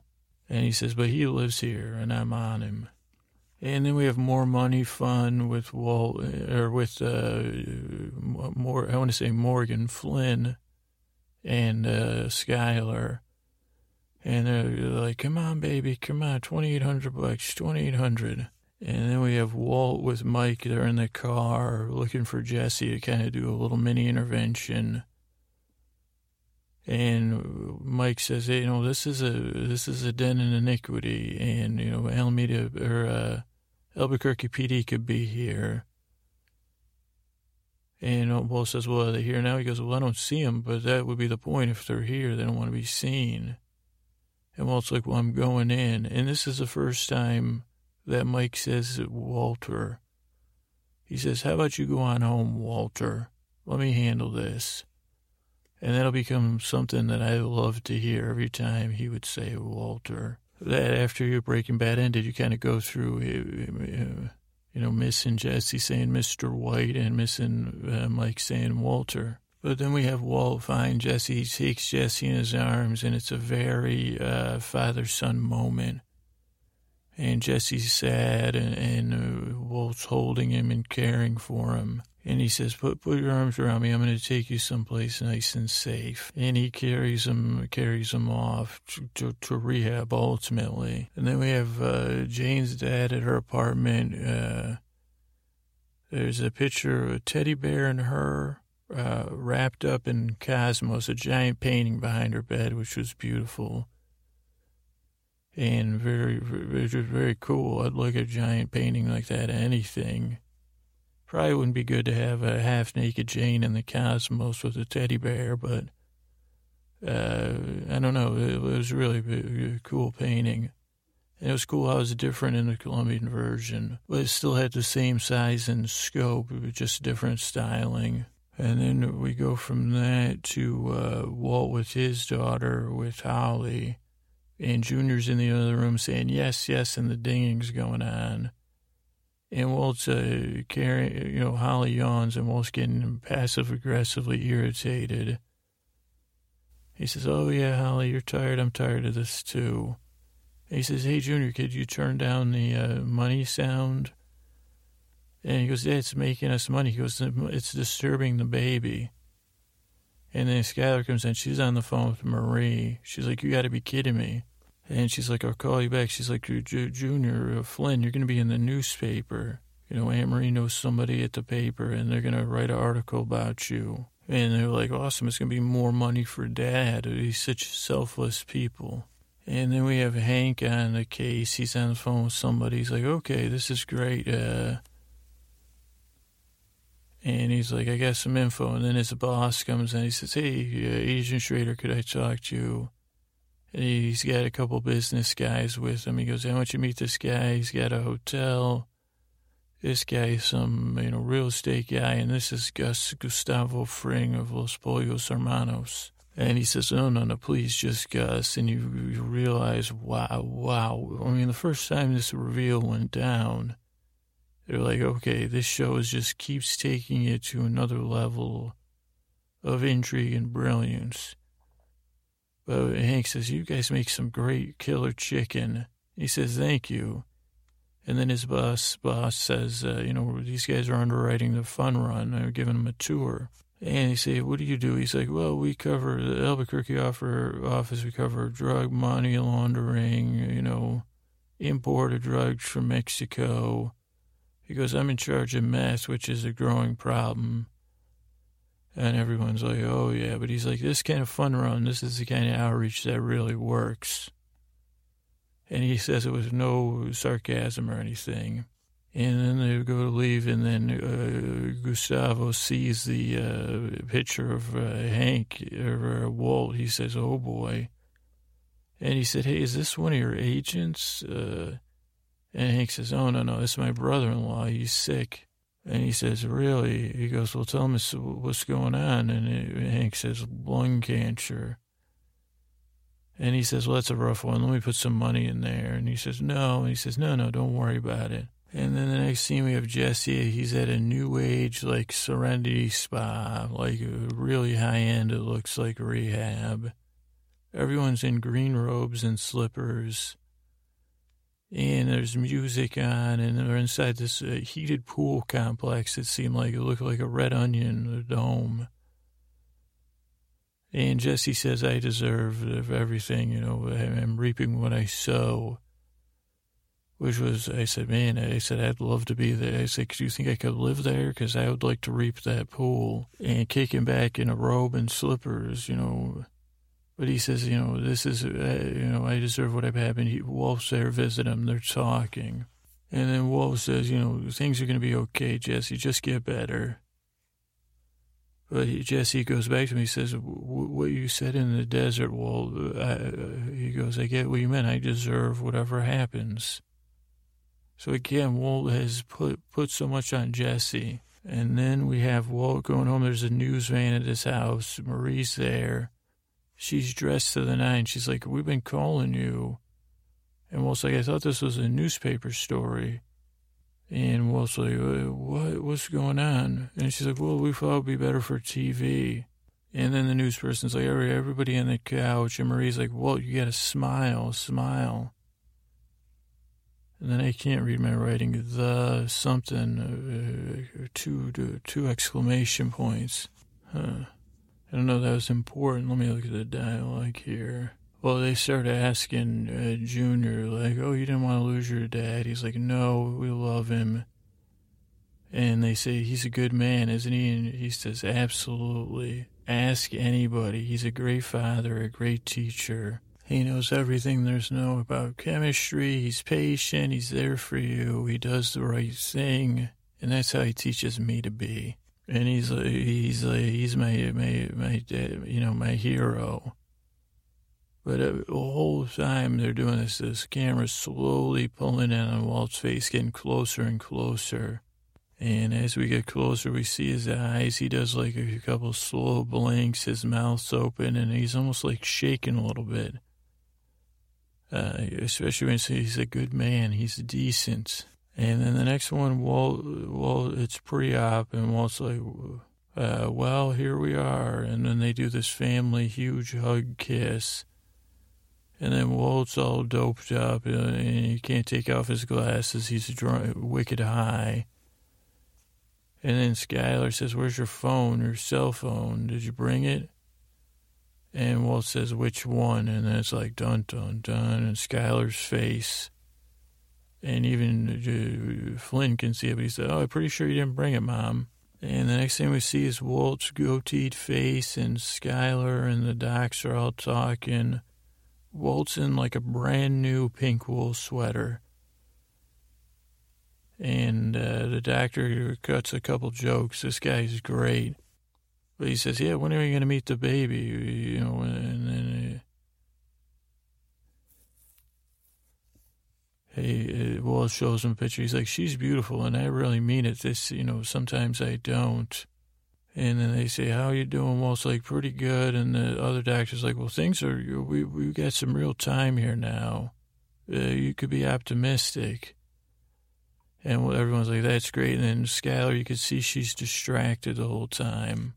And he says, but he lives here and I'm on him. And then we have more money fun with Walt, or with uh, more, I want to say Morgan Flynn and uh, Skyler. And they're like, come on, baby, come on, 2800 bucks, 2800 And then we have Walt with Mike. They're in the car looking for Jesse to kind of do a little mini intervention. And Mike says, hey, you know, this is a this is a den in iniquity, and you know, Alameda or uh, Albuquerque PD could be here. And Walt says, well, are they here now? He goes, well, I don't see them, but that would be the point. If they're here, they don't want to be seen. And Walt's like, well, I'm going in. And this is the first time that Mike says, Walter. He says, how about you go on home, Walter? Let me handle this. And that'll become something that I love to hear every time he would say, Walter. That after your Breaking Bad ended, you kind of go through uh, you know, missing Jesse saying Mr. White and missing uh, Mike saying Walter. But then we have Walt find Jesse. He takes Jesse in his arms, and it's a very uh, father son moment. And Jesse's sad, and, and uh, Walt's holding him and caring for him. And he says, put, put your arms around me. I'm going to take you someplace nice and safe. And he carries him, carries him off to, to, to rehab ultimately. And then we have uh, Jane's dad at her apartment. Uh, there's a picture of a teddy bear and her uh, wrapped up in cosmos, a giant painting behind her bed, which was beautiful and very, very, very cool. I'd like a giant painting like that, anything. Probably wouldn't be good to have a half naked Jane in the cosmos with a teddy bear, but uh, I don't know. It was really a cool painting. And it was cool how it was different in the Colombian version, but it still had the same size and scope, just different styling. And then we go from that to uh, Walt with his daughter, with Holly, and Junior's in the other room saying yes, yes, and the dinging's going on. And Walt's uh, carrying, you know, Holly yawns and Walt's getting passive aggressively irritated. He says, Oh, yeah, Holly, you're tired. I'm tired of this too. And he says, Hey, Junior, could you turn down the uh, money sound? And he goes, Yeah, it's making us money. He goes, It's disturbing the baby. And then Skyler comes in. She's on the phone with Marie. She's like, You got to be kidding me. And she's like, I'll call you back. She's like, Junior uh, Flynn, you're going to be in the newspaper. You know, Aunt Marie knows somebody at the paper, and they're going to write an article about you. And they're like, awesome, it's going to be more money for dad. He's such selfless people. And then we have Hank on the case. He's on the phone with somebody. He's like, okay, this is great. Uh, and he's like, I got some info. And then his boss comes in. He says, hey, uh, Agent Schrader, could I talk to you? He's got a couple business guys with him. He goes, I want you to meet this guy. He's got a hotel. This guy some, you know, real estate guy, and this is Gus Gustavo Fring of Los Pollos Hermanos. And he says, no, no, no, please, just Gus. And you, you realize, wow, wow. I mean, the first time this reveal went down, they're like, okay, this show is just keeps taking it to another level of intrigue and brilliance. But Hank says, You guys make some great killer chicken. He says, Thank you. And then his boss boss says, uh, You know, these guys are underwriting the fun run. I'm giving them a tour. And he say, What do you do? He's like, Well, we cover the Albuquerque office, we cover drug money laundering, you know, import of drugs from Mexico. He goes, I'm in charge of meth, which is a growing problem. And everyone's like, oh, yeah. But he's like, this kind of fun run, this is the kind of outreach that really works. And he says it was no sarcasm or anything. And then they go to leave, and then uh, Gustavo sees the uh, picture of uh, Hank or Walt. He says, oh, boy. And he said, hey, is this one of your agents? Uh, And Hank says, oh, no, no, this is my brother-in-law. He's sick. And he says, really? He goes, well, tell me what's going on. And Hank says, lung cancer. And he says, well, that's a rough one. Let me put some money in there. And he says, no. And he says, no, no, don't worry about it. And then the next scene we have Jesse. He's at a new age, like Serenity Spa, like really high end. It looks like rehab. Everyone's in green robes and slippers. And there's music on, and they're inside this uh, heated pool complex. that seemed like it looked like a red onion, dome. And Jesse says, I deserve everything, you know, I'm reaping what I sow. Which was, I said, man, I said, I'd love to be there. I said, do you think I could live there? Because I would like to reap that pool. And kicking back in a robe and slippers, you know. But he says, you know, this is, uh, you know, I deserve what I've had. And he, Wolf's there, visit him. They're talking. And then Wolf says, you know, things are going to be okay, Jesse. Just get better. But he, Jesse goes back to me. He says, "What you said in the desert, well, I, he goes, I get what you meant. I deserve whatever happens." So again, Walt has put put so much on Jesse, and then we have Walt going home. There's a news van at his house. Marie's there. She's dressed to the nine. She's like, "We've been calling you," and Walt's like, "I thought this was a newspaper story." And Walt's like, what, what's going on? And she's like, well, we thought it'd be better for TV. And then the news person's like, everybody on the couch. And Marie's like, well, you got to smile, smile. And then I can't read my writing. The something, uh, two, two exclamation points. Huh. I don't know that was important. Let me look at the dialogue here. Well, they started asking uh, Junior, like, oh, you didn't want to lose your dad. He's like, no, we love him. And they say, he's a good man, isn't he? And he says, absolutely. Ask anybody. He's a great father, a great teacher. He knows everything there's no about chemistry. He's patient. He's there for you. He does the right thing. And that's how he teaches me to be. And he's like, he's like, he's my, my, my, you know, my hero. But uh, the whole time they're doing this, this camera's slowly pulling in on Walt's face, getting closer and closer. And as we get closer, we see his eyes. He does like a couple slow blinks. His mouth's open, and he's almost like shaking a little bit. Uh, especially when he's a good man. He's decent. And then the next one, Walt, Walt it's pre-op, and Walt's like, uh, well, here we are. And then they do this family huge hug kiss. And then Walt's all doped up, uh, and he can't take off his glasses. He's drunk, wicked high. And then Skyler says, Where's your phone, your cell phone? Did you bring it? And Walt says, Which one? And then it's like, dun, dun, dun. And Skyler's face. And even uh, Flynn can see it, but he said, Oh, I'm pretty sure you didn't bring it, Mom. And the next thing we see is Walt's goateed face, and Skyler and the docs are all talking. Walt's in like a brand new pink wool sweater. And uh, the doctor cuts a couple jokes. This guy's great. But he says, Yeah, when are you going to meet the baby? You know, and then. Hey, Walt shows him a picture. He's like, she's beautiful, and I really mean it. This, you know, sometimes I don't. And then they say, "How you doing?" Walt's like, "Pretty good." And the other doctor's like, "Well, things are we we got some real time here now. Uh, you could be optimistic." And everyone's like, "That's great." And then Skyler, you could see she's distracted the whole time.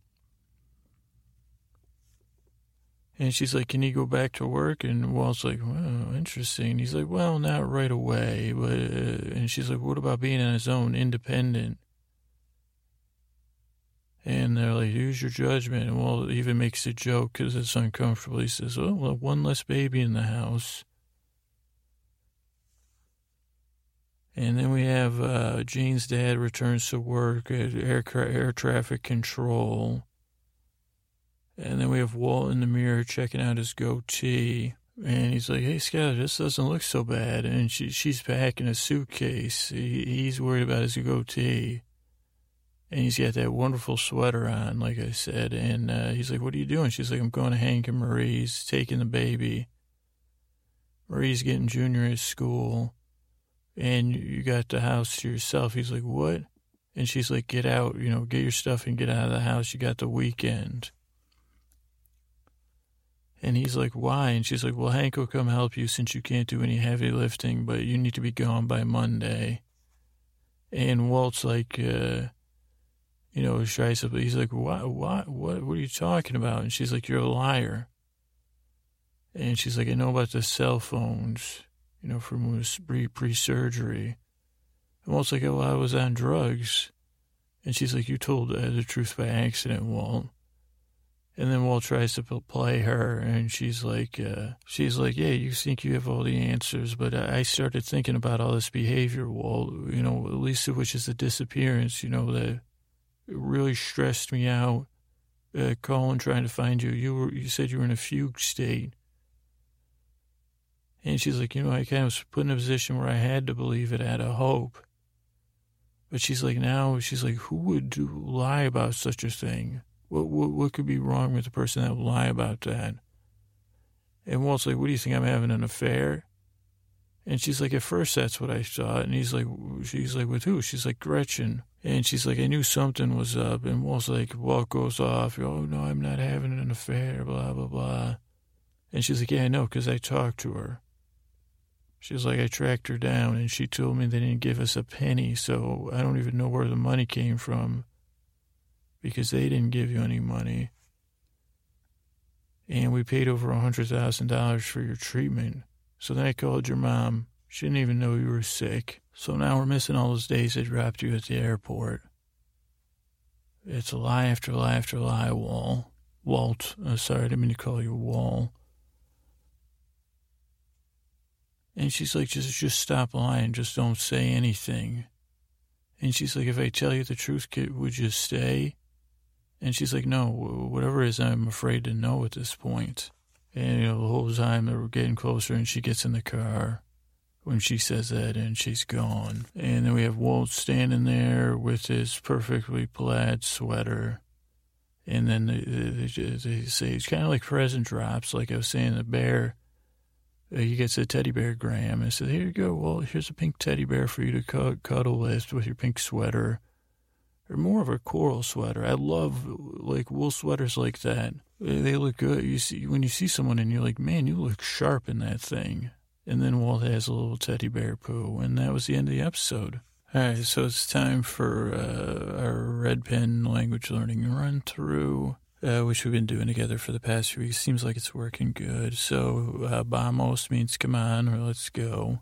And she's like, "Can you go back to work?" And Walt's like, "Well, interesting." He's like, "Well, not right away, but." Uh, and she's like, "What about being on his own, independent?" And they're like, use your judgment. And Walt even makes a joke because it's uncomfortable. He says, oh, well, one less baby in the house. And then we have uh, Jane's dad returns to work at air, air traffic control. And then we have Walt in the mirror checking out his goatee. And he's like, hey, Scott, this doesn't look so bad. And she, she's packing a suitcase. He, he's worried about his goatee and he's got that wonderful sweater on, like I said. And uh, he's like, "What are you doing?" She's like, "I'm going to Hank and Marie's, taking the baby. Marie's getting junior at school." and you got the house to yourself. He's like, what? And she's like, get out, you know, get your stuff and get out of the house. You got the weekend. And he's like, why? And she's like, well, Hank will come help you since you can't do any heavy lifting, but you need to be gone by Monday. And Walt's like, uh, you know, Scheiße, but he's like, what, what, what, what are you talking about? And she's like, you're a liar. And she's like, I know about the cell phones, you know, from pre pre surgery. And Walt's like, oh, well, I was on drugs. And she's like, you told uh, the truth by accident, Walt. And then Walt tries to play her, and she's like, uh, she's like, yeah, you think you have all the answers, but I started thinking about all this behavior, Walt. You know, at least which is the disappearance. You know that really stressed me out. Uh, calling, trying to find you. You were, you said you were in a fugue state. And she's like, you know, I kind of was put in a position where I had to believe it, had a hope. But she's like, now, she's like, who would lie about such a thing? What, what, what could be wrong with the person that would lie about that? And Walt's like, what do you think? I'm having an affair? And she's like, at first that's what I thought. And he's like, she's like, with who? She's like, Gretchen. And she's like, I knew something was up. And Walt's like, Walt goes off. Oh, no, I'm not having an affair, blah, blah, blah. And she's like, yeah, I know, because I talked to her. She's like, I tracked her down and she told me they didn't give us a penny, so I don't even know where the money came from because they didn't give you any money. And we paid over a $100,000 for your treatment. So then I called your mom. She didn't even know you were sick. So now we're missing all those days I dropped you at the airport. It's a lie after lie after lie, Wall. Walt. Uh, sorry, I didn't mean to call you Wall. And she's like, just, just stop lying. Just don't say anything. And she's like, if I tell you the truth, kid, would you stay? And she's like, no, whatever it is, I'm afraid to know at this point. And, you know, the whole time were getting closer and she gets in the car when she says that and she's gone. And then we have Walt standing there with his perfectly plaid sweater. And then they, they, they say it's kind of like present drops, like I was saying, the bear uh, he gets a teddy bear Graham and says, Here you go. Well, here's a pink teddy bear for you to cuddle with with your pink sweater. Or more of a coral sweater. I love like wool sweaters like that. They look good. You see when you see someone and you're like, man, you look sharp in that thing. And then Walt has a little teddy bear poo, and that was the end of the episode. All right, so it's time for uh, our red pen language learning run through uh, which we've been doing together for the past few weeks. Seems like it's working good. So, uh, vamos means come on or let's go.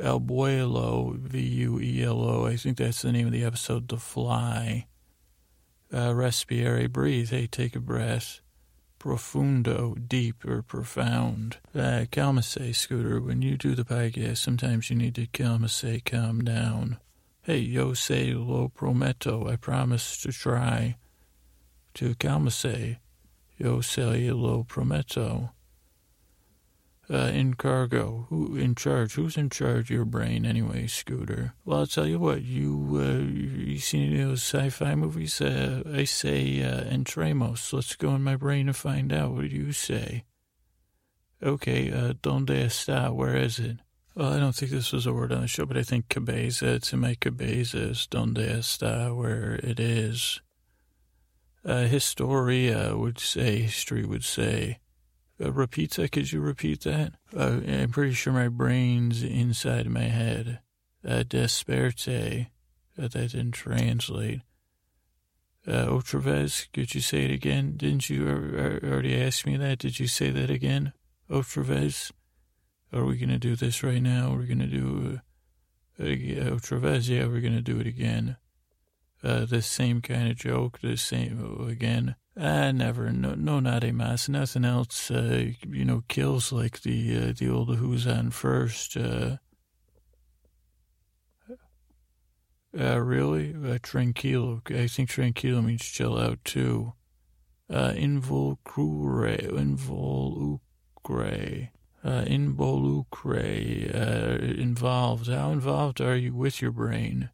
El Vuelo, V U E L O, I think that's the name of the episode, The Fly. Uh, respire, breathe. Hey, take a breath. Profundo, deep or profound. Uh, calmase, Scooter, when you do the podcast, sometimes you need to calmase, calm down. Hey, yo say lo prometo, I promise to try to calmase, yo say lo prometto. Uh, in cargo, who in charge? Who's in charge of your brain anyway, Scooter? Well, I'll tell you what. You uh, you seen those sci-fi movies? Uh, I say uh, entremos. Let's go in my brain and find out. What do you say? Okay, uh, donde está? Where is it? Well, I don't think this was a word on the show, but I think cabeza. It's in my cabeza. Is donde está? Where it is uh, Historia would say, history would say. Repeat that. Could you repeat that? Uh, I'm pretty sure my brain's inside my head. Uh, desperte. Uh, that didn't translate. Uh, Otravez, could you say it again? Didn't you already ask me that? Did you say that again? Otravez? Are we going to do this right now? We're going to do uh, uh. Yeah, we're going to do it again uh, the same kind of joke, the same again. I never, no, no, not a mass. Nothing else, uh, you know, kills like the uh, the old who's on first. Uh, uh, really, uh, tranquilo. I think tranquilo means chill out too. Uh, involucre, involucre, uh, involucre, uh, involved. How involved are you with your brain?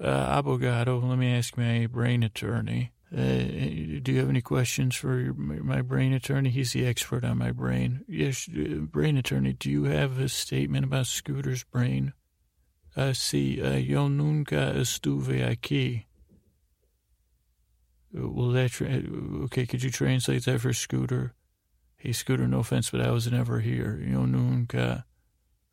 Uh, abogado, let me ask my brain attorney. Uh, do you have any questions for your, my brain attorney? He's the expert on my brain. Yes, uh, brain attorney, do you have a statement about Scooter's brain? Uh, si uh, yo nunca estuve aquí. Will that, tra- okay, could you translate that for Scooter? Hey, Scooter, no offense, but I was never here. Yo nunca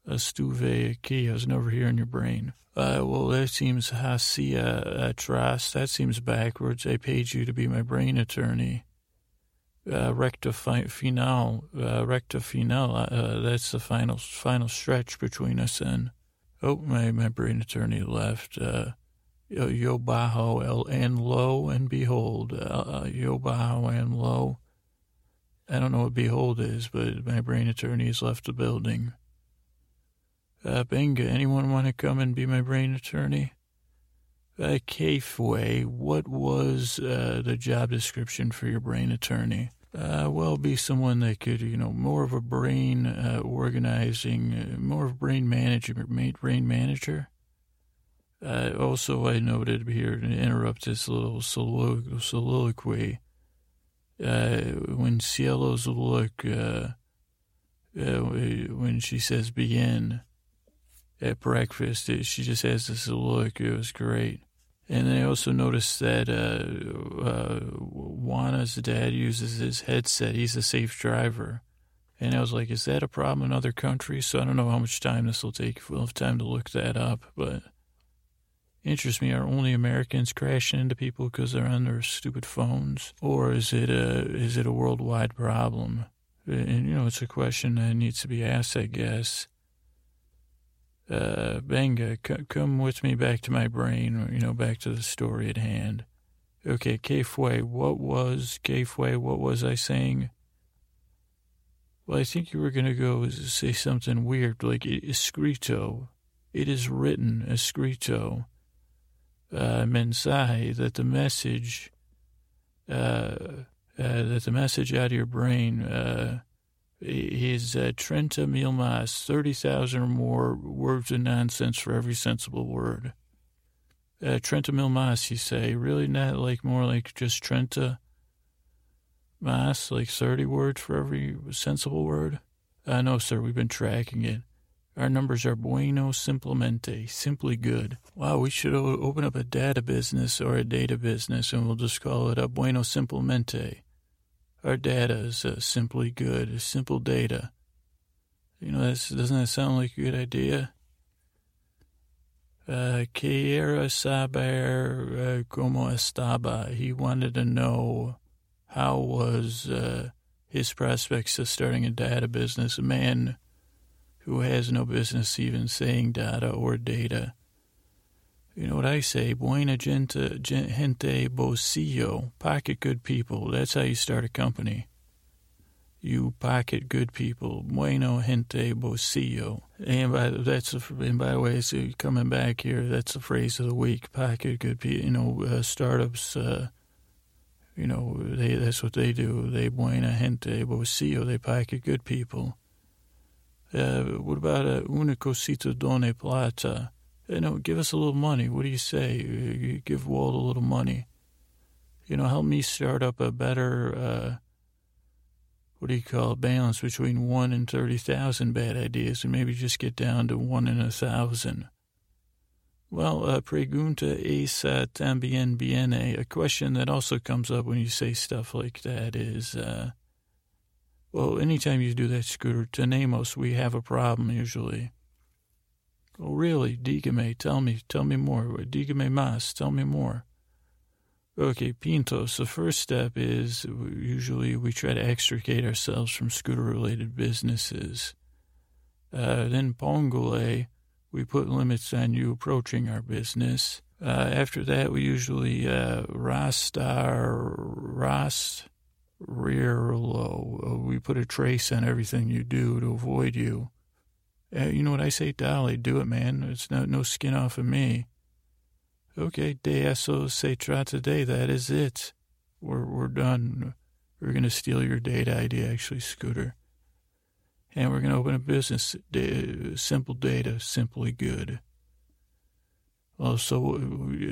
estuve key. I was over here in your brain. Uh, well, that seems hacia atrás. That seems backwards. I paid you to be my brain attorney. Uh, recta fi- final, uh, recta final. Uh, that's the final, final stretch between us. And oh, my my brain attorney left. Uh, yo bajo el and lo and behold. Uh, yo bajo and lo. I don't know what behold is, but my brain attorney has left the building. Uh, Benga, anyone want to come and be my brain attorney? Uh, Kafeway, what was uh, the job description for your brain attorney? Uh, well, be someone that could, you know, more of a brain uh, organizing, uh, more of a brain manager, brain manager. Uh, also, I noted here to interrupt this little solilo- soliloquy. Uh, when cielos look, uh, uh, when she says begin at breakfast, she just has this look. It was great. And I also noticed that uh, uh, Juana's dad uses his headset. He's a safe driver. And I was like, is that a problem in other countries? So I don't know how much time this will take. We'll have time to look that up. But interests me. Are only Americans crashing into people because they're on their stupid phones? Or is it a, is it a worldwide problem? And, you know, it's a question that needs to be asked, I guess uh, Benga, c- come with me back to my brain, you know, back to the story at hand. Okay, Kafue, what was, Kafue, what was I saying? Well, I think you were going to go say something weird, like escrito. It is written, escrito. Uh, mensaje, that the message, uh, uh, that the message out of your brain, uh, is uh, Trenta Milmas, 30,000 or more words of nonsense for every sensible word. Uh, Trenta Milmas, you say, really not like more like just Trenta Mas, like 30 words for every sensible word? Uh, no, sir, we've been tracking it. Our numbers are bueno simplemente, simply good. Wow, we should open up a data business or a data business and we'll just call it a bueno simplemente. Our data is uh, simply good, simple data. You know, doesn't that sound like a good idea? Uh, quiero saber uh, cómo estaba. He wanted to know how was uh, his prospects of starting a data business. A man who has no business even saying data or data. You know what I say? Buena gente, gente bolsillo. Pocket good people. That's how you start a company. You pocket good people. Bueno gente bolsillo. And by that's a, and by the way, so coming back here, that's the phrase of the week. Pocket good people. You know, uh, startups. Uh, you know, they that's what they do. They buena gente bolsillo. They pocket good people. Uh, what about a una cosita done plata? You know, give us a little money. What do you say? Give Walt a little money. You know, help me start up a better, uh, what do you call it, balance between one and 30,000 bad ideas and maybe just get down to one in a thousand. Well, uh, pregunta es uh, también viene. A question that also comes up when you say stuff like that is, uh, well, anytime you do that, Scooter, tenemos, we have a problem usually. Oh, really? Dígame, tell me, tell me more. Dígame más, tell me more. Okay, Pintos, the first step is usually we try to extricate ourselves from scooter related businesses. Uh, then Pongole, we put limits on you approaching our business. Uh, after that, we usually uh, Rastar, Rast, rear low. We put a trace on everything you do to avoid you. Uh, you know what I say, Dolly? Do it, man. It's no, no skin off of me. Okay, de eso se trata de. That is it. We're, we're done. We're going to steal your data ID, actually, Scooter. And we're going to open a business. simple data, simply good. So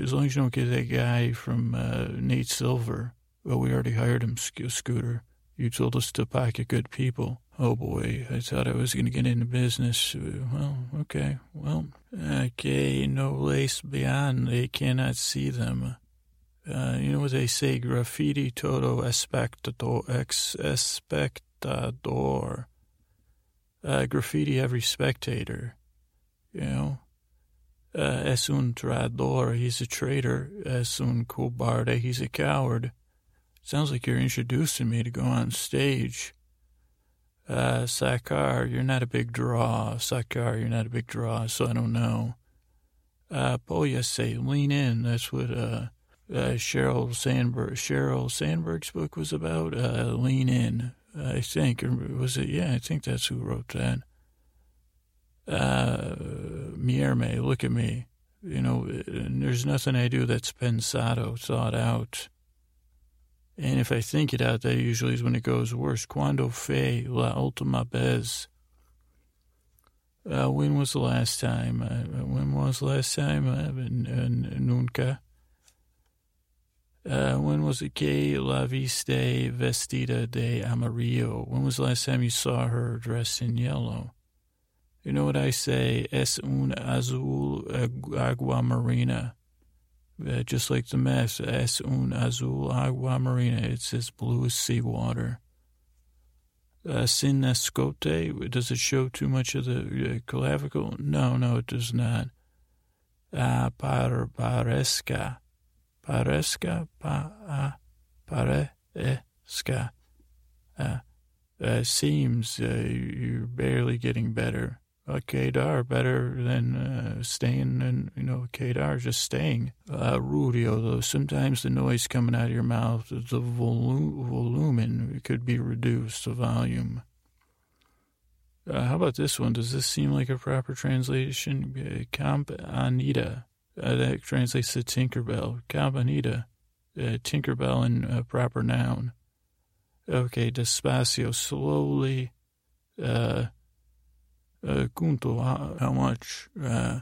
as long as you don't get that guy from uh, Nate Silver, well, we already hired him, Scooter. You told us to pocket good people. Oh boy, I thought I was going to get into business. Well, okay. Well, okay, no lace beyond. They cannot see them. Uh, you know what they say? Graffiti todo espectador. Ex espectador. Uh, graffiti every spectator. You know? Uh, es un traidor. He's a traitor. Es un cobarde. He's a coward. Sounds like you're introducing me to go on stage. Uh, Sakar, you're not a big draw. Sakar, you're not a big draw, so I don't know. Uh, Poya say, lean in. That's what, uh, uh, Sheryl Sandberg, Sheryl Sandberg's book was about, uh, lean in, I think. Was it? Yeah, I think that's who wrote that. Uh, Mierme, look at me. You know, there's nothing I do that's pensado, thought out. And if I think it out, that usually is when it goes worse. Quando fe la ultima vez? Uh, when was the last time? Uh, when was the last time? Uh, nunca. Uh, when was it que la viste vestida de amarillo? When was the last time you saw her dressed in yellow? You know what I say? Es un azul agua marina. Uh, just like the mess, es un azul agua marina. It's as blue as seawater. Uh, sin escote, does it show too much of the uh, clavicle? No, no, it does not. Uh, par, parezca, parezca, pa, uh, parezca. Uh, uh, seems uh, you're barely getting better uh, Kedar better than uh, staying and, you know, Kedar just staying. Uh, Rudio, though, sometimes the noise coming out of your mouth, the volu- volumen could be reduced, the volume. Uh, how about this one? Does this seem like a proper translation? Uh, Campanita. Uh, that translates to Tinkerbell. Campanita. Uh, Tinkerbell in a proper noun. Okay, despacio, slowly. Uh, uh, Kunto, how, how much? Uh,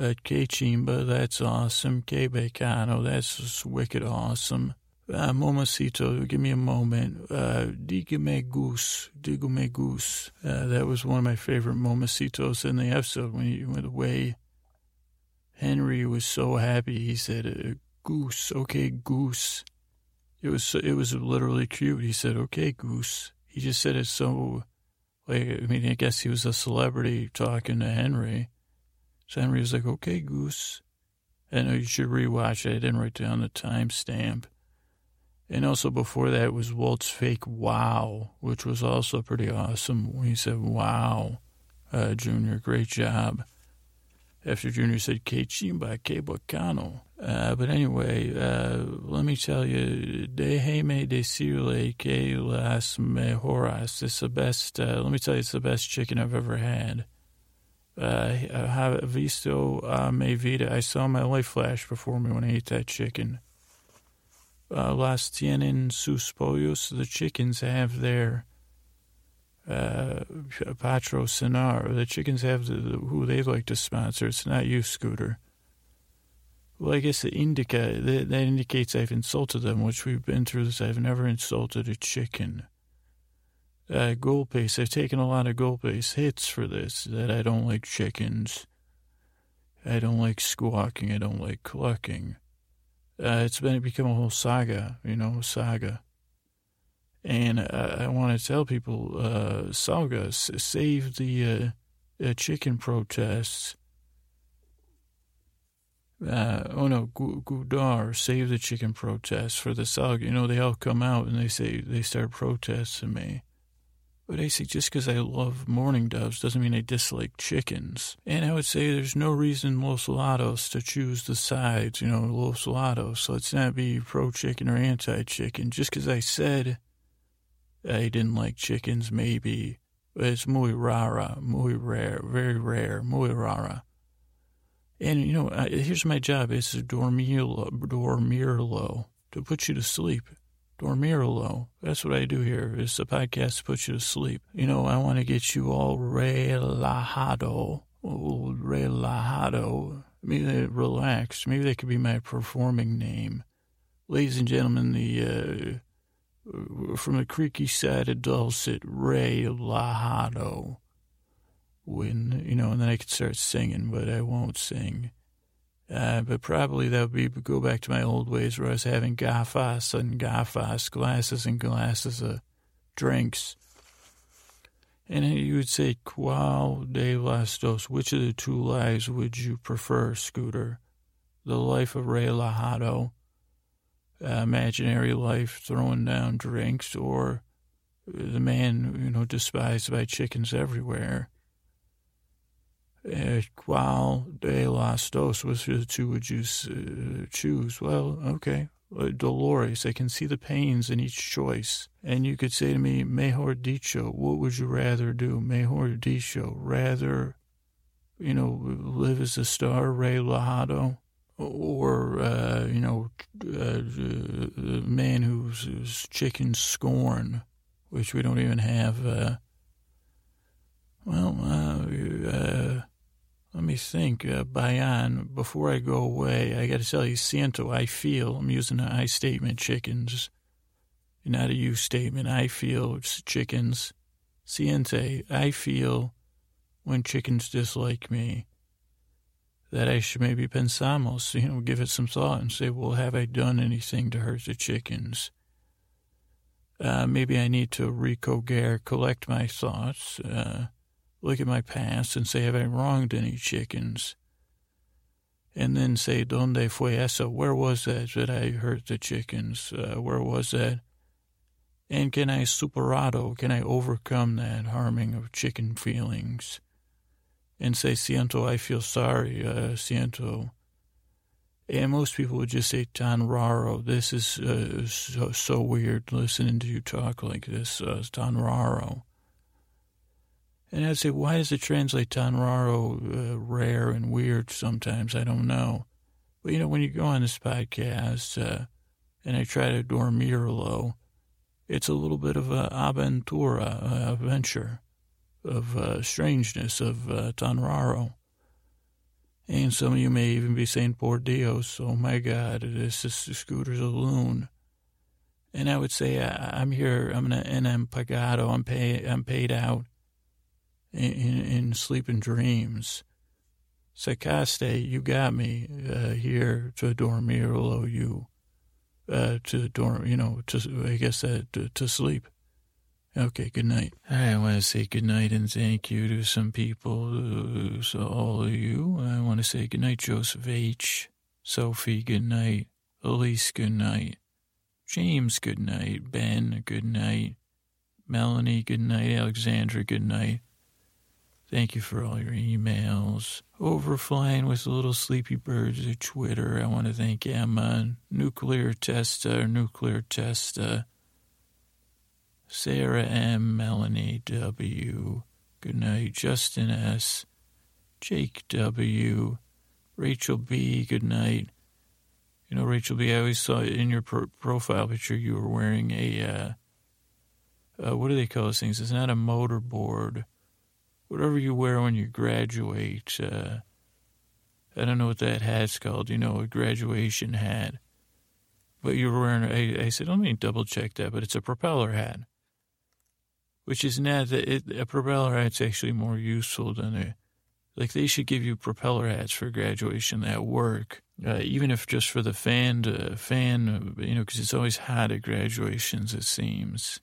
at K Chimba, that's awesome. K Becano, that's wicked awesome. Uh, Momacito, give me a moment. Uh, Digame Goose, Digame Goose. Uh, that was one of my favorite Momacitos in the episode when he went away. Henry was so happy. He said, uh, "Goose, okay, Goose." It was it was literally cute. He said, "Okay, Goose." He just said it so like, I mean, I guess he was a celebrity talking to Henry. So Henry was like, okay, Goose. I know you should rewatch it. I didn't write down the timestamp. And also before that was Walt's fake wow, which was also pretty awesome when he said, wow, uh, Junior, great job. After Junior said, que chimba, que bacano. Uh, but anyway, uh, let me tell you, déjeme decirle que las mejoras. It's the best, uh, let me tell you, it's the best chicken I've ever had. Uh, visto mi vida. I saw my life flash before me when I ate that chicken. Uh, las tienen sus pollos. The chickens have their uh, patrocinar. The chickens have the, the, who they like to sponsor. It's not you, Scooter. Well, I guess it indica that, that indicates I've insulted them, which we've been through this. I've never insulted a chicken. Uh, golpes. I've taken a lot of golpes hits for this. That I don't like chickens. I don't like squawking. I don't like clucking. Uh, it's been become a whole saga, you know, saga. And uh, I want to tell people, uh, Saga, save the uh, chicken protests uh, oh no, Gudar save the chicken protests for the Salga. You know, they all come out and they say, they start protesting me. But I say, just because I love mourning doves doesn't mean I dislike chickens. And I would say there's no reason Los Lados to choose the sides, you know, Los Lados. Let's not be pro chicken or anti chicken. Just because I said I didn't like chickens, maybe. But it's muy rara, muy rare, very rare, muy rara. And, you know, here's my job. It's dormirlo, dormirlo, to put you to sleep. Dormirlo. That's what I do here. It's a podcast to put you to sleep. You know, I want to get you all relajado. Relajado. Maybe relaxed. Maybe that could be my performing name. Ladies and gentlemen, the, uh, uh, from the creaky side of dulcet, Raylahado. When, you know, and then I could start singing, but I won't sing. Uh, but probably that would be go back to my old ways where I was having gafas and gafas, glasses and glasses of drinks. And you would say, Qual de las dos? Which of the two lives would you prefer, Scooter? The life of Raylahado, uh, imaginary life throwing down drinks, or the man, you know, despised by chickens everywhere? Uh, qual de las dos? The two would you uh, choose? Well, okay. Uh, Dolores, I can see the pains in each choice. And you could say to me, mejor dicho, what would you rather do? Mejor dicho, rather, you know, live as a star, Raylahado, or, uh, you know, uh, a man who's, who's chicken scorn, which we don't even have, uh, well, uh, uh let me think, uh, Bayan, before I go away, I got to tell you, Santo, I feel, I'm using an I statement, chickens, not a you statement. I feel chickens. Siente, I feel when chickens dislike me that I should maybe pensamos, you know, give it some thought and say, well, have I done anything to hurt the chickens? Uh, maybe I need to recoger, collect my thoughts, uh, look at my past and say, have I wronged any chickens? And then say, donde fue eso? Where was that that I hurt the chickens? Uh, where was that? And can I superado? Can I overcome that harming of chicken feelings? And say, siento, I feel sorry, uh, siento. And most people would just say, tan raro. This is uh, so, so, weird listening to you talk like this, uh, tan raro. And I'd say, why does it translate tan raro uh, rare and weird sometimes? I don't know. But, you know, when you go on this podcast uh, and I try to dormirlo, it's a little bit of a aventura, a adventure of uh, strangeness of uh, tan raro. And some of you may even be saying, por Dios, oh my God, this is Scooter's a loon. And I would say, I, am here, I'm an, and I'm pagado, I'm, pay, I'm paid out in, in, in sleeping dreams. Sacaste, you got me uh, here to dormirlo you, uh, to dorm, you know, to, I guess that, to, to sleep. Okay, good night. I want to say good night and thank you to some people, uh, so all of you. I want to say good night, Joseph H., Sophie, good night, Elise, good night, James, good night, Ben, good night, Melanie, good night, Alexandra, good night. Thank you for all your emails. Overflying with the little sleepy birds at Twitter. I want to thank Emma, Nuclear Testa, Nuclear Testa, Sarah M, Melanie W. Good night, Justin S, Jake W, Rachel B. Good night. You know, Rachel B. I always saw in your pro- profile picture you were wearing a uh, uh, what do they call those things? It's not a motorboard whatever you wear when you graduate. Uh, I don't know what that hat's called, you know, a graduation hat. But you were wearing, I, I said, let me double check that, but it's a propeller hat, which is not, it, a propeller hat's actually more useful than a, like they should give you propeller hats for graduation that work, uh, even if just for the fan, to, fan, you know, because it's always hot at graduations, it seems.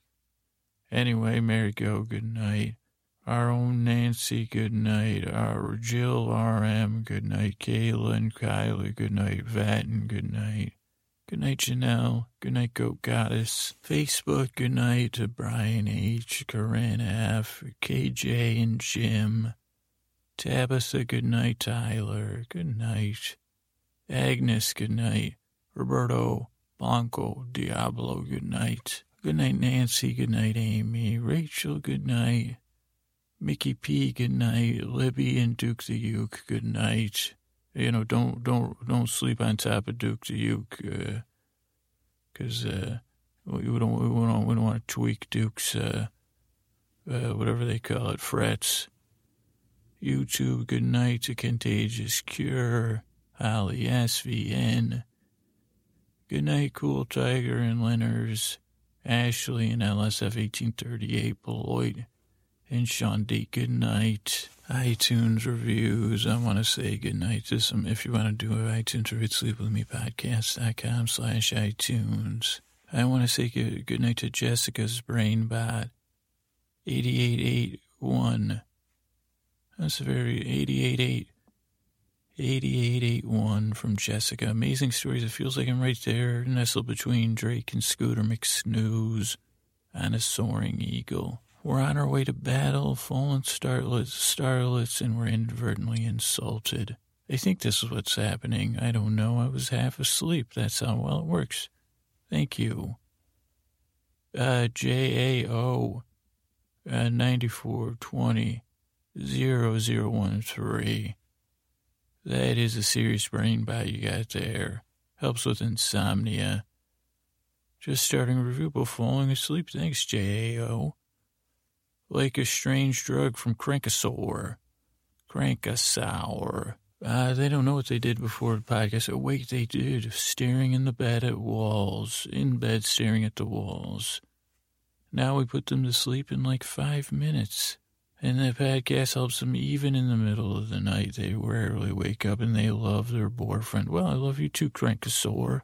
Anyway, Mary Go, good night. Our own Nancy, good night. Our Jill RM, good night. Kayla and Kylie, good night. Vatten, good night. Good night, Janelle. Good night, Goat Goddess. Facebook, good night to Brian H., Corinne F., KJ and Jim. Tabitha, good night, Tyler. Good night. Agnes, good night. Roberto Blanco Diablo, good night. Good night, Nancy. Good night, Amy. Rachel, good night. Mickey P, good night. Libby and Duke the Uke, good night. You know, don't don't don't sleep on top of Duke the Uke, because uh, uh, we don't we don't we don't want to tweak Duke's uh, uh, whatever they call it frets. YouTube, good night to Contagious Cure, Holly SVN. Good night, Cool Tiger and Lenners. Ashley and LSF 1838 Beloit and Sean D. Good night. iTunes reviews. I want to say good night to some. If you want to do an iTunes review, sleepwithmepodcast.com slash iTunes. I want to say good, good night to Jessica's brain bot 8881. That's a very 888. 8881 from Jessica. Amazing stories. It feels like I'm right there, nestled between Drake and Scooter McSnooze on a soaring eagle. We're on our way to battle, fallen starlets, starlets, and we're inadvertently insulted. I think this is what's happening. I don't know. I was half asleep. That's how well it works. Thank you. Uh, J-A-O, uh, 9420 0013. That is a serious brain bite you got there. Helps with insomnia. Just starting a review before falling asleep. Thanks, J-A-O. Like a strange drug from Crankosaur. Crankosaur. Uh, they don't know what they did before the podcast. Oh, wait, they did. Staring in the bed at walls. In bed, staring at the walls. Now we put them to sleep in like five minutes. And the podcast helps them even in the middle of the night. They rarely wake up and they love their boyfriend. Well, I love you too, Crankosaur.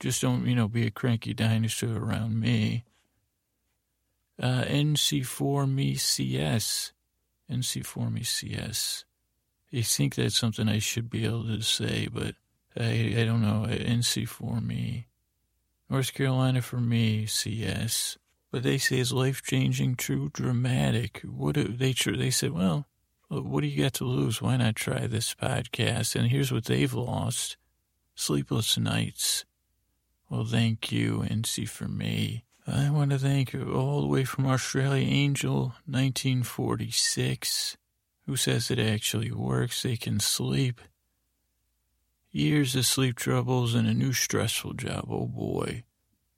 Just don't, you know, be a cranky dinosaur around me. Uh, NC4 me CS. NC4 me CS. I think that's something I should be able to say, but I, I don't know. NC4 me. North Carolina for me, CS. But they say it's life changing, true, dramatic. What do they they said? Well, what do you got to lose? Why not try this podcast? And here's what they've lost: sleepless nights. Well, thank you, NC for me. I want to thank you all the way from Australia, Angel, 1946, who says it actually works. They can sleep. Years of sleep troubles and a new stressful job. Oh boy.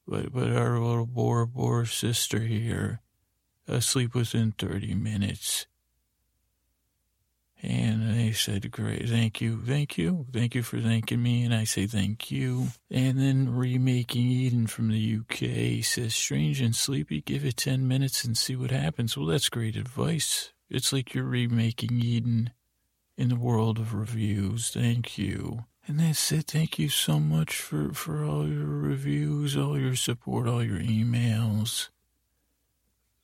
But, but our little Bora Bora sister here, asleep within 30 minutes. And they said, great, thank you, thank you, thank you for thanking me. And I say, thank you. And then Remaking Eden from the UK says, strange and sleepy, give it 10 minutes and see what happens. Well, that's great advice. It's like you're remaking Eden in the world of reviews. Thank you. And that's it. Thank you so much for, for all your reviews, all your support, all your emails.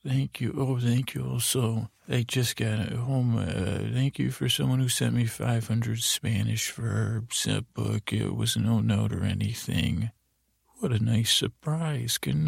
Thank you. Oh, thank you also. I just got home. Uh, thank you for someone who sent me 500 Spanish verbs. A book. It was no note or anything. What a nice surprise. Good night.